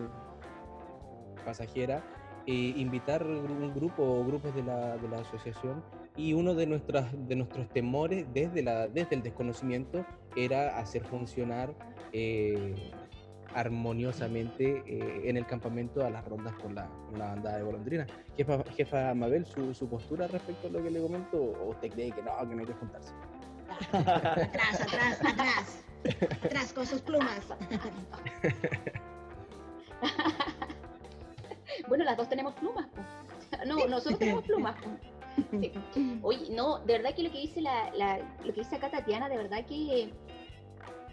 pasajera, e invitar un grupo o grupos de la, de la, asociación y uno de, nuestras, de nuestros temores desde, la, desde el desconocimiento era hacer funcionar eh, armoniosamente eh, en el campamento a las rondas con la, banda de golondrina. Jefa, jefa Mabel, su, su, postura respecto a lo que le comento, o usted cree que no, que no hay que juntarse? atrás, atrás, atrás. Atrás con sus plumas. bueno, las dos tenemos plumas. No, nosotros tenemos plumas. Oye, no, de verdad que lo que dice la, la, lo que dice acá Tatiana, de verdad que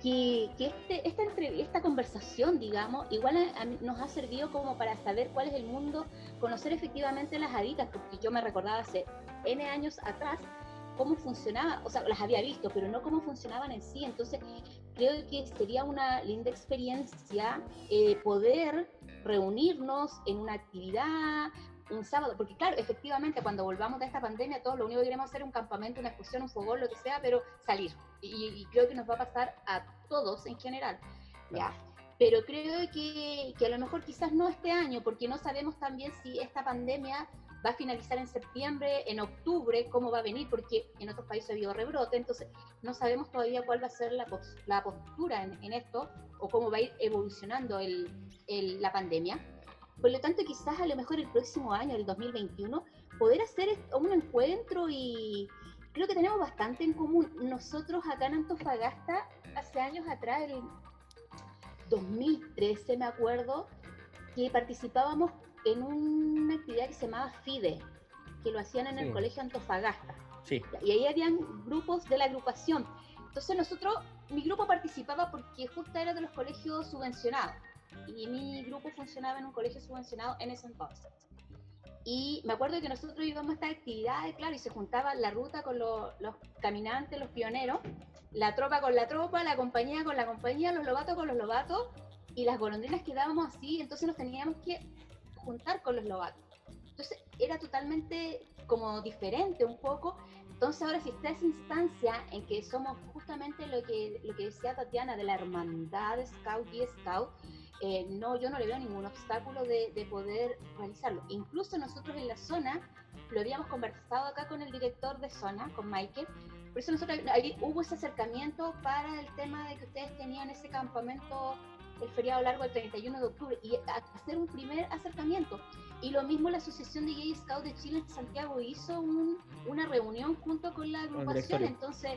que, este, esta, esta conversación, digamos, igual nos ha servido como para saber cuál es el mundo, conocer efectivamente las haditas, porque yo me recordaba hace N años atrás cómo funcionaba, o sea, las había visto, pero no cómo funcionaban en sí. Entonces, creo que sería una linda experiencia eh, poder reunirnos en una actividad, un sábado, porque claro, efectivamente cuando volvamos de esta pandemia todos lo único que queremos hacer es un campamento, una excursión, un fogón, lo que sea, pero salir. Y, creo que nos va a pasar a todos en general, ¿ya? Pero creo que, que, a lo mejor quizás no este año, porque no sabemos también si esta pandemia va a finalizar en septiembre, en octubre, cómo va a venir, porque en otros países ha habido rebrote, entonces no sabemos todavía cuál va a ser la, la postura en, en, esto o cómo va a ir evolucionando el, el, la pandemia. Por lo tanto, quizás a lo mejor el próximo año, el 2021, poder hacer un encuentro y creo que tenemos bastante en común. Nosotros acá en Antofagasta, hace años atrás, el 2013 me acuerdo, que participábamos en una actividad que se llamaba FIDE, que lo hacían en el Colegio Antofagasta. Sí. Y ahí habían grupos de la agrupación. Entonces nosotros, mi grupo participaba porque justo era de los colegios subvencionados y mi grupo funcionaba en un colegio subvencionado en ese entonces. Y me acuerdo que nosotros íbamos a estas actividades, claro, y se juntaba la ruta con los, los caminantes, los pioneros, la tropa con la tropa, la compañía con la compañía, los lobatos con los lobatos, y las golondrinas quedábamos así, entonces nos teníamos que juntar con los lobatos. Entonces era totalmente como diferente un poco. Entonces ahora si está esa instancia en que somos justamente lo que, lo que decía Tatiana de la hermandad Scout y Scout, eh, no, yo no le veo ningún obstáculo de, de, poder realizarlo. Incluso nosotros en la zona, lo habíamos conversado acá con el director de zona, con Michael, por eso nosotros, ahí hubo ese acercamiento para el tema de que ustedes tenían ese campamento el feriado largo del 31 de octubre y hacer un primer acercamiento. Y lo mismo la Asociación de Gay Scouts de Chile en Santiago hizo un, una reunión junto con la agrupación. Entonces,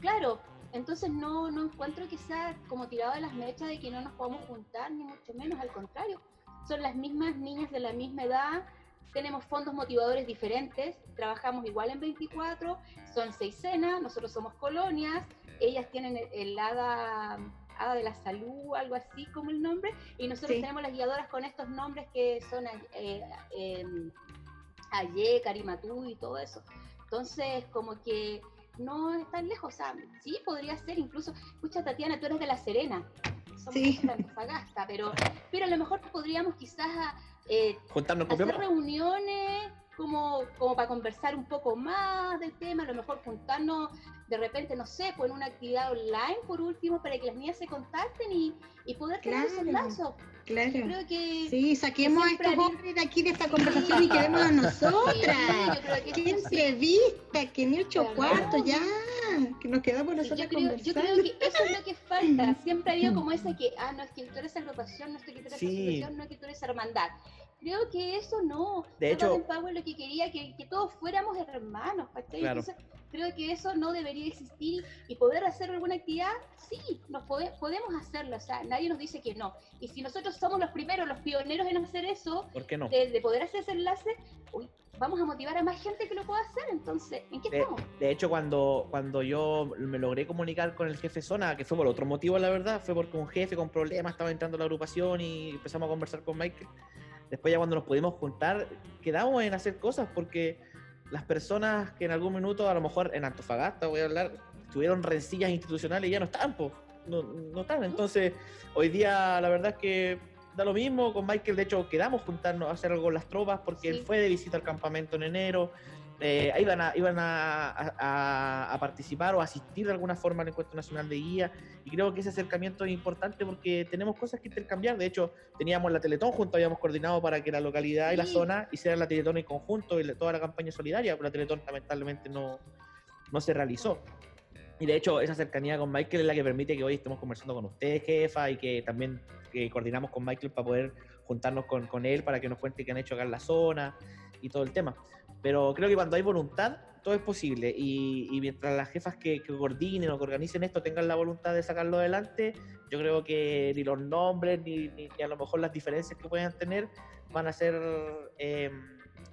claro, entonces no, no encuentro que sea como tirado de las mechas de que no nos podamos juntar, ni mucho menos, al contrario. Son las mismas niñas de la misma edad, tenemos fondos motivadores diferentes, trabajamos igual en 24, son seis cenas, nosotros somos colonias, ellas tienen el, hada, hada, de la salud, algo así como el nombre, y nosotros tenemos las guiadoras con estos nombres que son eh, eh, Aye, Carimatú y todo eso. Entonces, como que no es tan lejos. O sea, sí, podría ser incluso. Escucha, Tatiana, tú eres de La Serena. Somos sí. de Antofagasta, pero, pero a lo mejor podríamos quizás eh, Juntarnos hacer reuniones como, como para conversar un poco más del tema, a lo mejor juntarnos de repente, no sé, pues en una actividad online por último, para que las niñas se contacten y, y poder tener claro, esos lazos. Claro. Creo que sí, saquemos a estos hombres de aquí de esta conversación y quedemos a nosotras. Sí, que ¿Qué entrevista? Que ni ocho cuartos ya. Que nos quedamos nosotros yo creo, yo creo que eso es lo que falta. Siempre ha habido como esa que, ah, no es que tú eres agrupación, no es que tú eres sí. asociación, no es que tú eres hermandad creo que eso no. De hecho, Power lo que quería que, que todos fuéramos hermanos, Claro. Entonces, creo que eso no debería existir y poder hacer alguna actividad, sí, nos pode, podemos hacerlo, o sea, nadie nos dice que no. Y si nosotros somos los primeros, los pioneros en hacer eso, ¿por qué no? De, de poder hacer ese enlace, uy, vamos a motivar a más gente que lo pueda hacer, entonces, ¿en qué de, estamos? De hecho, cuando, cuando yo me logré comunicar con el jefe zona, que fue por otro motivo, la verdad, fue porque un jefe con problemas estaba entrando a la agrupación y empezamos a conversar con Michael después ya cuando nos pudimos juntar, quedamos en hacer cosas porque las personas que en algún minuto, a lo mejor en Antofagasta, voy a hablar, tuvieron rencillas institucionales y ya no están, pues, no, no están. Entonces, hoy día la verdad es que da lo mismo, con Michael de hecho quedamos juntarnos a hacer algo con las tropas porque sí. él fue de visita al campamento en enero, eh, iban, a, iban a, a, a, participar o asistir de alguna forma al Encuentro Nacional de Guía y creo que ese acercamiento es importante porque tenemos cosas que intercambiar. De hecho, teníamos la Teletón junto, habíamos coordinado para que la localidad y la zona hicieran la Teletón en conjunto y toda la campaña solidaria, pero la Teletón lamentablemente no, no se realizó. Y de hecho, esa cercanía con Michael es la que permite que hoy estemos conversando con ustedes, jefa, y que también que coordinamos con Michael para poder juntarnos con, con él para que nos cuente qué han hecho acá en la zona y todo el tema. Pero creo que cuando hay voluntad, todo es posible. Y, y mientras las jefas que, que, coordinen o que organicen esto tengan la voluntad de sacarlo adelante, yo creo que ni los nombres, ni, ni, ni a lo mejor las diferencias que puedan tener van a ser eh,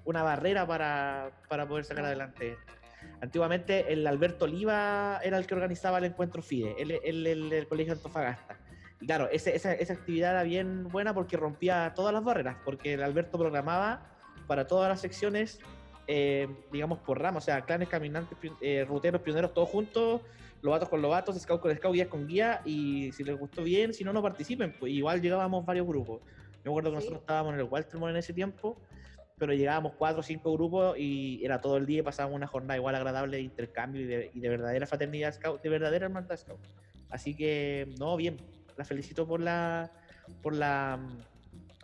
una barrera para, para, poder sacar adelante Antiguamente el Alberto Oliva era el que organizaba el encuentro FIDE, el, el, Colegio Antofagasta. Y claro, esa, esa, actividad era bien buena porque rompía todas las barreras, porque el Alberto programaba para todas las secciones, eh, digamos, por rama, o sea, clanes, caminantes, eh, ruteros, pioneros, todos juntos, lobatos con lobatos, scout con scout, guías con guía, y si les gustó bien, si no, no participen, pues igual llegábamos varios grupos. Yo me acuerdo que nosotros estábamos en el Waltermore en ese tiempo, pero llegábamos cuatro o cinco grupos y era todo el día y pasábamos una jornada igual agradable de intercambio y de, y de verdadera fraternidad scout, de verdadera hermandad scout. Así que, no, bien, la felicito por la, por la,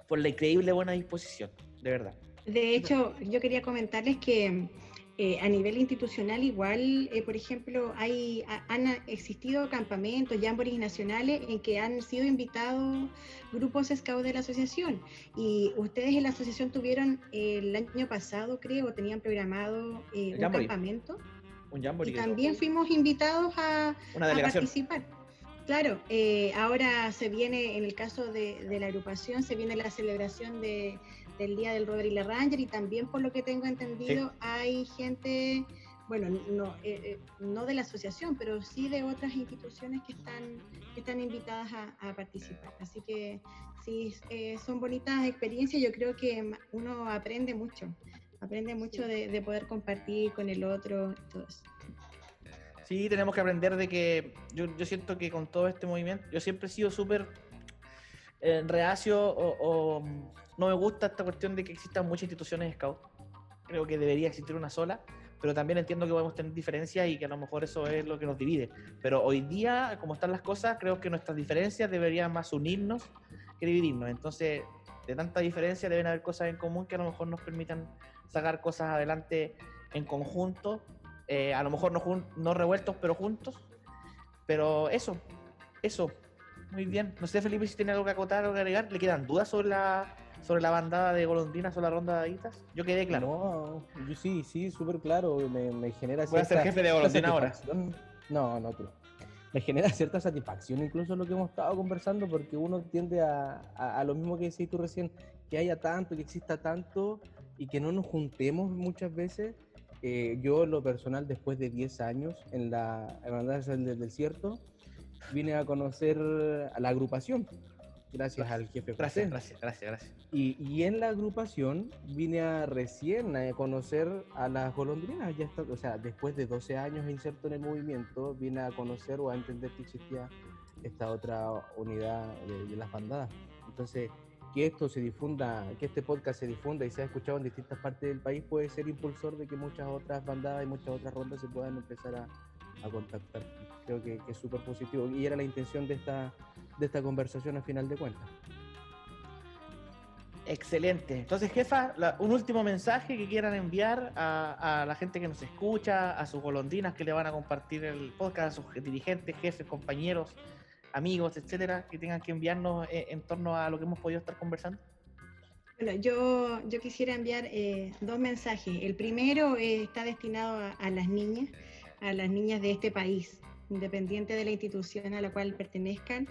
por la increíble buena disposición, de verdad. De hecho, yo quería comentarles que eh, a nivel institucional igual, eh, por ejemplo, hay, han existido campamentos, jamborees nacionales en que han sido invitados grupos scouts de la asociación y ustedes en la asociación tuvieron el año pasado, creo, tenían programado eh, un campamento. Un jamboree. Y también fuimos invitados a, participar. Claro, ahora se viene, en el caso de, de la agrupación, se viene la celebración de del Día del la Ranger y también por lo que tengo entendido hay gente, bueno, no, eh, eh, no de la asociación, pero sí de otras instituciones que están, están invitadas a, participar. Así que sí, eh, son bonitas experiencias, yo creo que uno aprende mucho, aprende mucho de, poder compartir con el otro, todo eso. Sí, tenemos que aprender de que yo, yo siento que con todo este movimiento, yo siempre he sido súper reacio o no me gusta esta cuestión de que existan muchas instituciones scout. Creo que debería existir una sola, pero también entiendo que podemos tener diferencias y que a lo mejor eso es lo que nos divide. Pero hoy día, como están las cosas, creo que nuestras diferencias deberían más unirnos que dividirnos. Entonces, de tanta diferencia deben haber cosas en común que a lo mejor nos permitan sacar cosas adelante en conjunto, eh, a lo mejor no, no revueltos, pero juntos. Pero eso, eso, muy bien. No sé, Felipe, si tiene algo que acotar o agregar. ¿Le quedan dudas sobre la, sobre la bandada de golondrinas o la ronda de aditas? Yo quedé claro. No, yo sí, sí, súper claro. Me, me genera Voy a ser jefe de golondrina ahora. No, no, tú. Me genera cierta satisfacción incluso lo que hemos estado conversando porque uno tiende a, a, lo mismo que decís tú recién, que haya tanto, que exista tanto y que no nos juntemos muchas veces. Eh, yo, lo personal, después de 10 años en la Hermandad del Desierto, vine a conocer a la agrupación gracias al jefe Gracias, gracias, gracias, gracias. Y, y, en la agrupación vine a recién a conocer a las golondrinas, ya está, o sea, después de 12 años inserto en el movimiento, vine a conocer o a entender que existía esta otra unidad de, las bandadas. Entonces, que esto se difunda, que este podcast se difunda y sea escuchado en distintas partes del país puede ser impulsor de que muchas otras bandadas y muchas otras rondas se puedan empezar a, a contactar. Creo que, que es súper positivo y era la intención de esta, de esta conversación al final de cuentas. Excelente. Entonces, jefa, un último mensaje que quieran enviar a, la gente que nos escucha, a sus golondrinas que le van a compartir el podcast, a sus dirigentes, jefes, compañeros, amigos, etcétera, que tengan que enviarnos eh, en, torno a lo que hemos podido estar conversando. Bueno, yo, yo quisiera enviar eh, dos mensajes. El primero eh, está destinado a las niñas, a las niñas de este país independiente de la institución a la cual pertenezcan,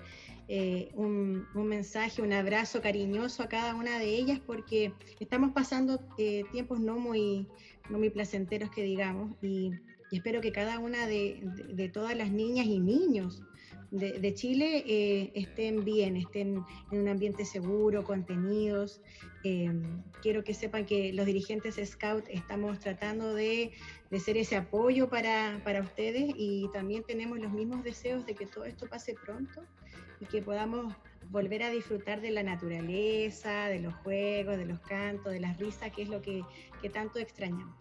eh, un, mensaje, un abrazo cariñoso a cada una de ellas porque estamos pasando eh, tiempos no muy, no muy placenteros que digamos y, espero que cada una de, todas las niñas y niños de, Chile eh, estén bien, estén en un ambiente seguro, contenidos. Quiero que sepan que los dirigentes Scout estamos tratando de de ser ese apoyo para, para, ustedes y también tenemos los mismos deseos de que todo esto pase pronto y que podamos volver a disfrutar de la naturaleza, de los juegos, de los cantos, de las risas, que es lo que, que tanto extrañamos.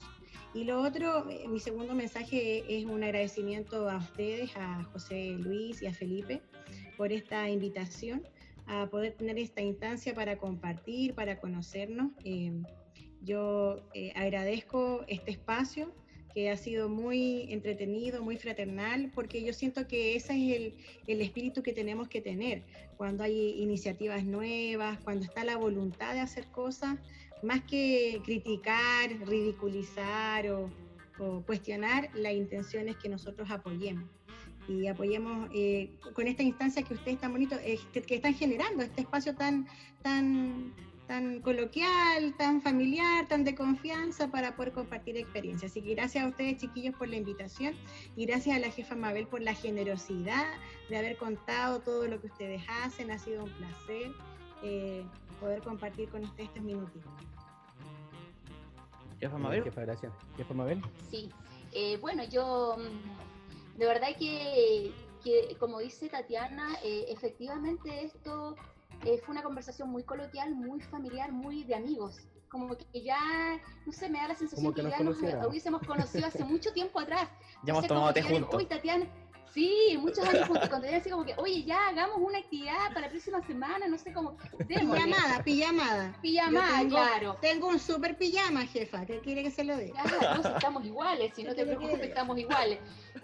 Y lo otro, eh, mi segundo mensaje es un agradecimiento a ustedes, a José Luis y a Felipe, por esta invitación a poder tener esta instancia para compartir, para conocernos. Eh, yo eh, agradezco este espacio que ha sido muy entretenido, muy fraternal, porque yo siento que ese es el, el, espíritu que tenemos que tener cuando hay iniciativas nuevas, cuando está la voluntad de hacer cosas, más que criticar, ridiculizar o, cuestionar, la intención es que nosotros apoyemos y apoyemos eh, con esta instancia que ustedes tan bonito, eh, que, están generando, este espacio tan, tan tan coloquial, tan familiar, tan de confianza para poder compartir experiencias. Así que gracias a ustedes, chiquillos, por la invitación y gracias a la jefa Mabel por la generosidad de haber contado todo lo que ustedes hacen. Ha sido un placer eh, poder compartir con ustedes estos minutitos. Jefa Mabel. Jefa, gracias. Jefa Mabel. Sí, eh, bueno, yo mm, de verdad que, que como dice Tatiana, eh, efectivamente esto eh, fue una conversación muy coloquial, muy familiar, muy de amigos. Como que ya, no sé, me da la sensación que, ya nos hubiésemos conocido hace mucho tiempo atrás. Ya hemos tomado té juntos. Uy, Tatiana, Sí, muchos años juntos, cuando así como que, oye, ya hagamos una actividad para la próxima semana, no sé cómo. Pijamada, pijamada. Pijamada, claro. Tengo un super pijama, jefa, ¿qué quiere que se lo dé? Claro, no, estamos iguales, si no te preocupes, estamos iguales.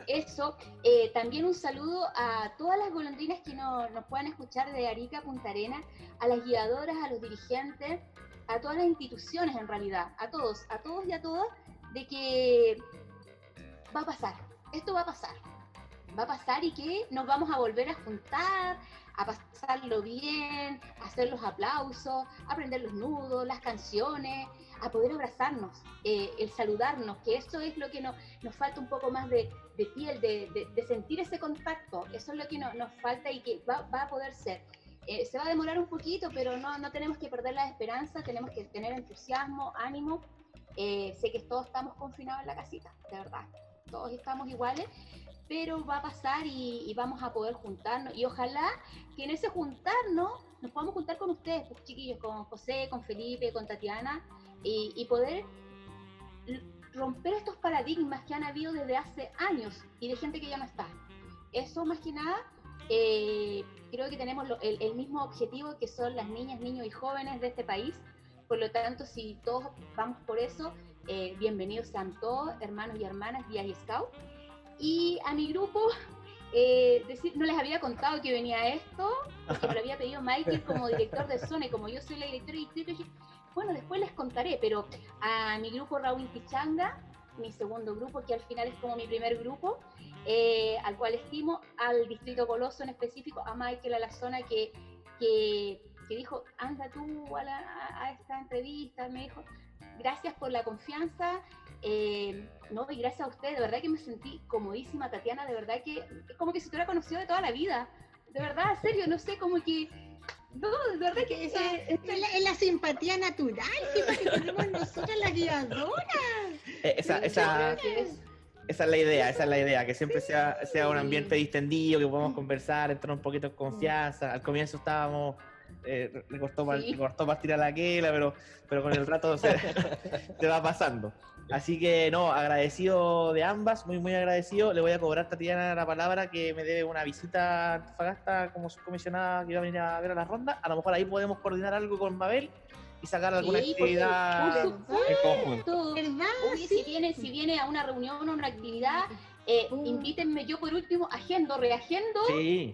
Eso, eh, también un saludo a todas las golondrinas que nos puedan escuchar de Arica, Punta Arena, a las guiadoras, a los dirigentes, a todas las instituciones en realidad, a todos, a todos y a todas, de que va a pasar, esto va a pasar va a pasar y que nos vamos a volver a juntar, a pasarlo bien, a hacer los aplausos, a aprender los nudos, las canciones, a poder abrazarnos, eh, el saludarnos, que eso es lo que nos falta un poco más de, piel, de, sentir ese contacto, eso es lo que nos falta y que va, a poder ser. Eh, se va a demorar un poquito, pero no, no tenemos que perder la esperanza, tenemos que tener entusiasmo, ánimo. Eh, sé que todos estamos confinados en la casita, de verdad, todos estamos iguales, pero va a pasar y, vamos a poder juntarnos. Y ojalá que en ese juntarnos nos podamos juntar con ustedes, pues, chiquillos, con José, con Felipe, con Tatiana, y, poder romper estos paradigmas que han habido desde hace años y de gente que ya no está. Eso más que nada, eh, creo que tenemos el, mismo objetivo que son las niñas, niños y jóvenes de este país. Por lo tanto, si todos vamos por eso, eh, bienvenidos sean todos, hermanos y hermanas, Guía y Scout. Y a mi grupo, eh, decir, no les había contado que venía esto, porque me lo había pedido Michael como director de zona, y como yo soy la directora y dije, bueno, después les contaré, pero a mi grupo Raúl Pichanga, mi segundo grupo, que al final es como mi primer grupo, eh, al cual estimo, al Distrito Coloso en específico, a Michael, a la zona que, que, dijo, anda tú a, a, esta entrevista, me dijo, gracias por la confianza, eh, no, y gracias a usted, de verdad que me sentí comodísima, Tatiana, de verdad que como que si te hubiera conocido de toda la vida. De verdad, en serio, no sé, como que. No, de verdad que. Esa, es, la, simpatía natural, que tenemos nosotras las guiadoras. Eh, esa, esa, esa es la idea, esa es la idea, que siempre sea, sea un ambiente distendido, que podamos conversar, entrar un poquito en confianza. Al comienzo estábamos eh, le, costó más, costó más tirar la quela, pero, pero con el rato se, se, va pasando. Así que no, agradecido de ambas, muy muy agradecido. Le voy a cobrar a Tatiana la palabra que me debe una visita a Antofagasta como subcomisionada que iba a venir a ver a la ronda. A lo mejor ahí podemos coordinar algo con Mabel y sacar alguna actividad en conjunto. si, viene, si viene a una reunión o una actividad, eh, invítenme yo por último, agendo, reagendo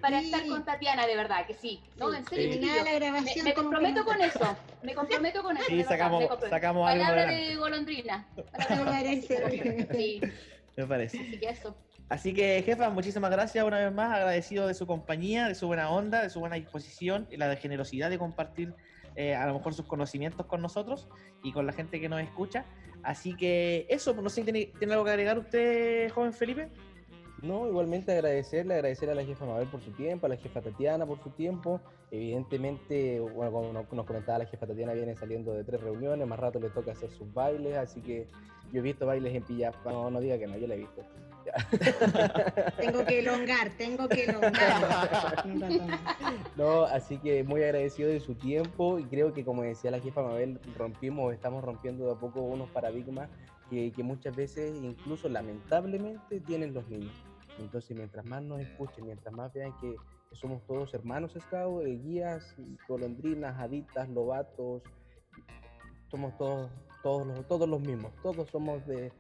para estar con Tatiana, de verdad, que sí. No, en serio, la grabación me, comprometo con eso. Me comprometo con eso. Sí, sacamos, sacamos algo. Palabra de golondrina. Me parece. Sí. Me parece. Así que eso. Así que, jefa, muchísimas gracias una vez más. Agradecido de su compañía, de su buena onda, de su buena disposición y la generosidad de compartir eh, a lo mejor sus conocimientos con nosotros y con la gente que nos escucha. Así que eso, no sé, ¿tiene, ¿tiene algo que agregar usted, joven Felipe? No, igualmente agradecerle, agradecer a la jefa Mabel por su tiempo, a la jefa Tatiana por su tiempo. Evidentemente, bueno, como nos comentaba la jefa Tatiana, viene saliendo de tres reuniones, más rato le toca hacer sus bailes, así que yo he visto bailes en pijama, no, no diga que no, yo la he visto. tengo que elongar, tengo que elongar. no, así que muy agradecido de su tiempo y creo que como decía la jefa Mabel, rompimos, estamos rompiendo de a poco unos paradigmas que, que muchas veces, incluso lamentablemente, tienen los niños. Entonces, mientras más nos escuchen, mientras más vean que, somos todos hermanos scout, eh, guías, golondrinas, haditas, lobatos, somos todos, todos, los, todos los mismos, todos somos de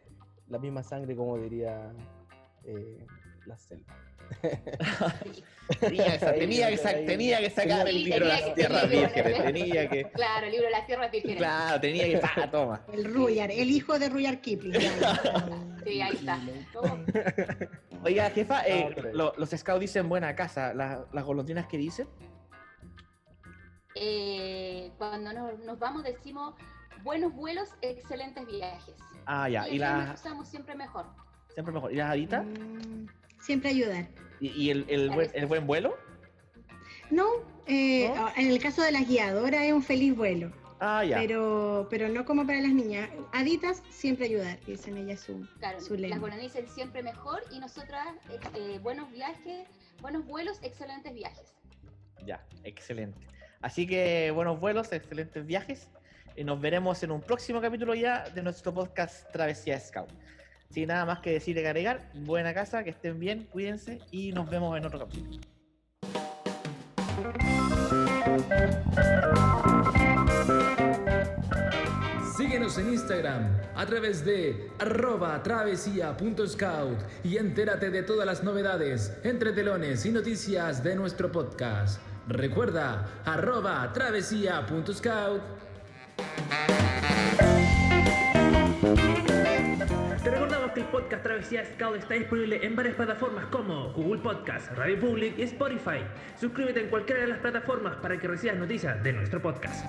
la misma sangre, como diría eh, la selva. tenía, que, tenía, que, sacar el libro de las tierras vírgenes. Tenía que. Claro, el libro de las tierras vírgenes. Claro, tenía que. Ah, toma. El Ruyar, el hijo de Ruyar Kipling. sí, ahí está. Oiga, jefa, eh, los scouts dicen buena casa. ¿Las golondrinas que dicen? eh, cuando nos, nos vamos decimos buenos vuelos, excelentes viajes. Ah, ya. Y, ¿Y aquí las usamos siempre mejor. siempre mejor. ¿Y las haditas? Mm, siempre ayudar. ¿Y, y el, el, buen, el buen vuelo? No, eh, ¿No? en el caso de las guiadoras es un feliz vuelo, Ah, ya. pero, pero no como para las niñas. Haditas, siempre ayudar, dicen ellas su, Claro, su lema. las golondrinas dicen siempre mejor y nosotras eh, eh, buenos viajes, buenos vuelos, excelentes viajes. Ya, excelente. Así que buenos vuelos, excelentes viajes. Y nos veremos en un próximo capítulo ya de nuestro podcast Travesía Scout. Sin nada más que decir y agregar, buena casa, que estén bien, cuídense y nos vemos en otro capítulo. Síguenos en Instagram a través de arroba travesía.scout y entérate de todas las novedades, entre telones y noticias de nuestro podcast. Recuerda, arroba travesía.scout. Te recordamos que el podcast Travesía Scout está disponible en varias plataformas como Google Podcast, Radio Public y Spotify. Suscríbete en cualquiera de las plataformas para que recibas noticias de nuestro podcast.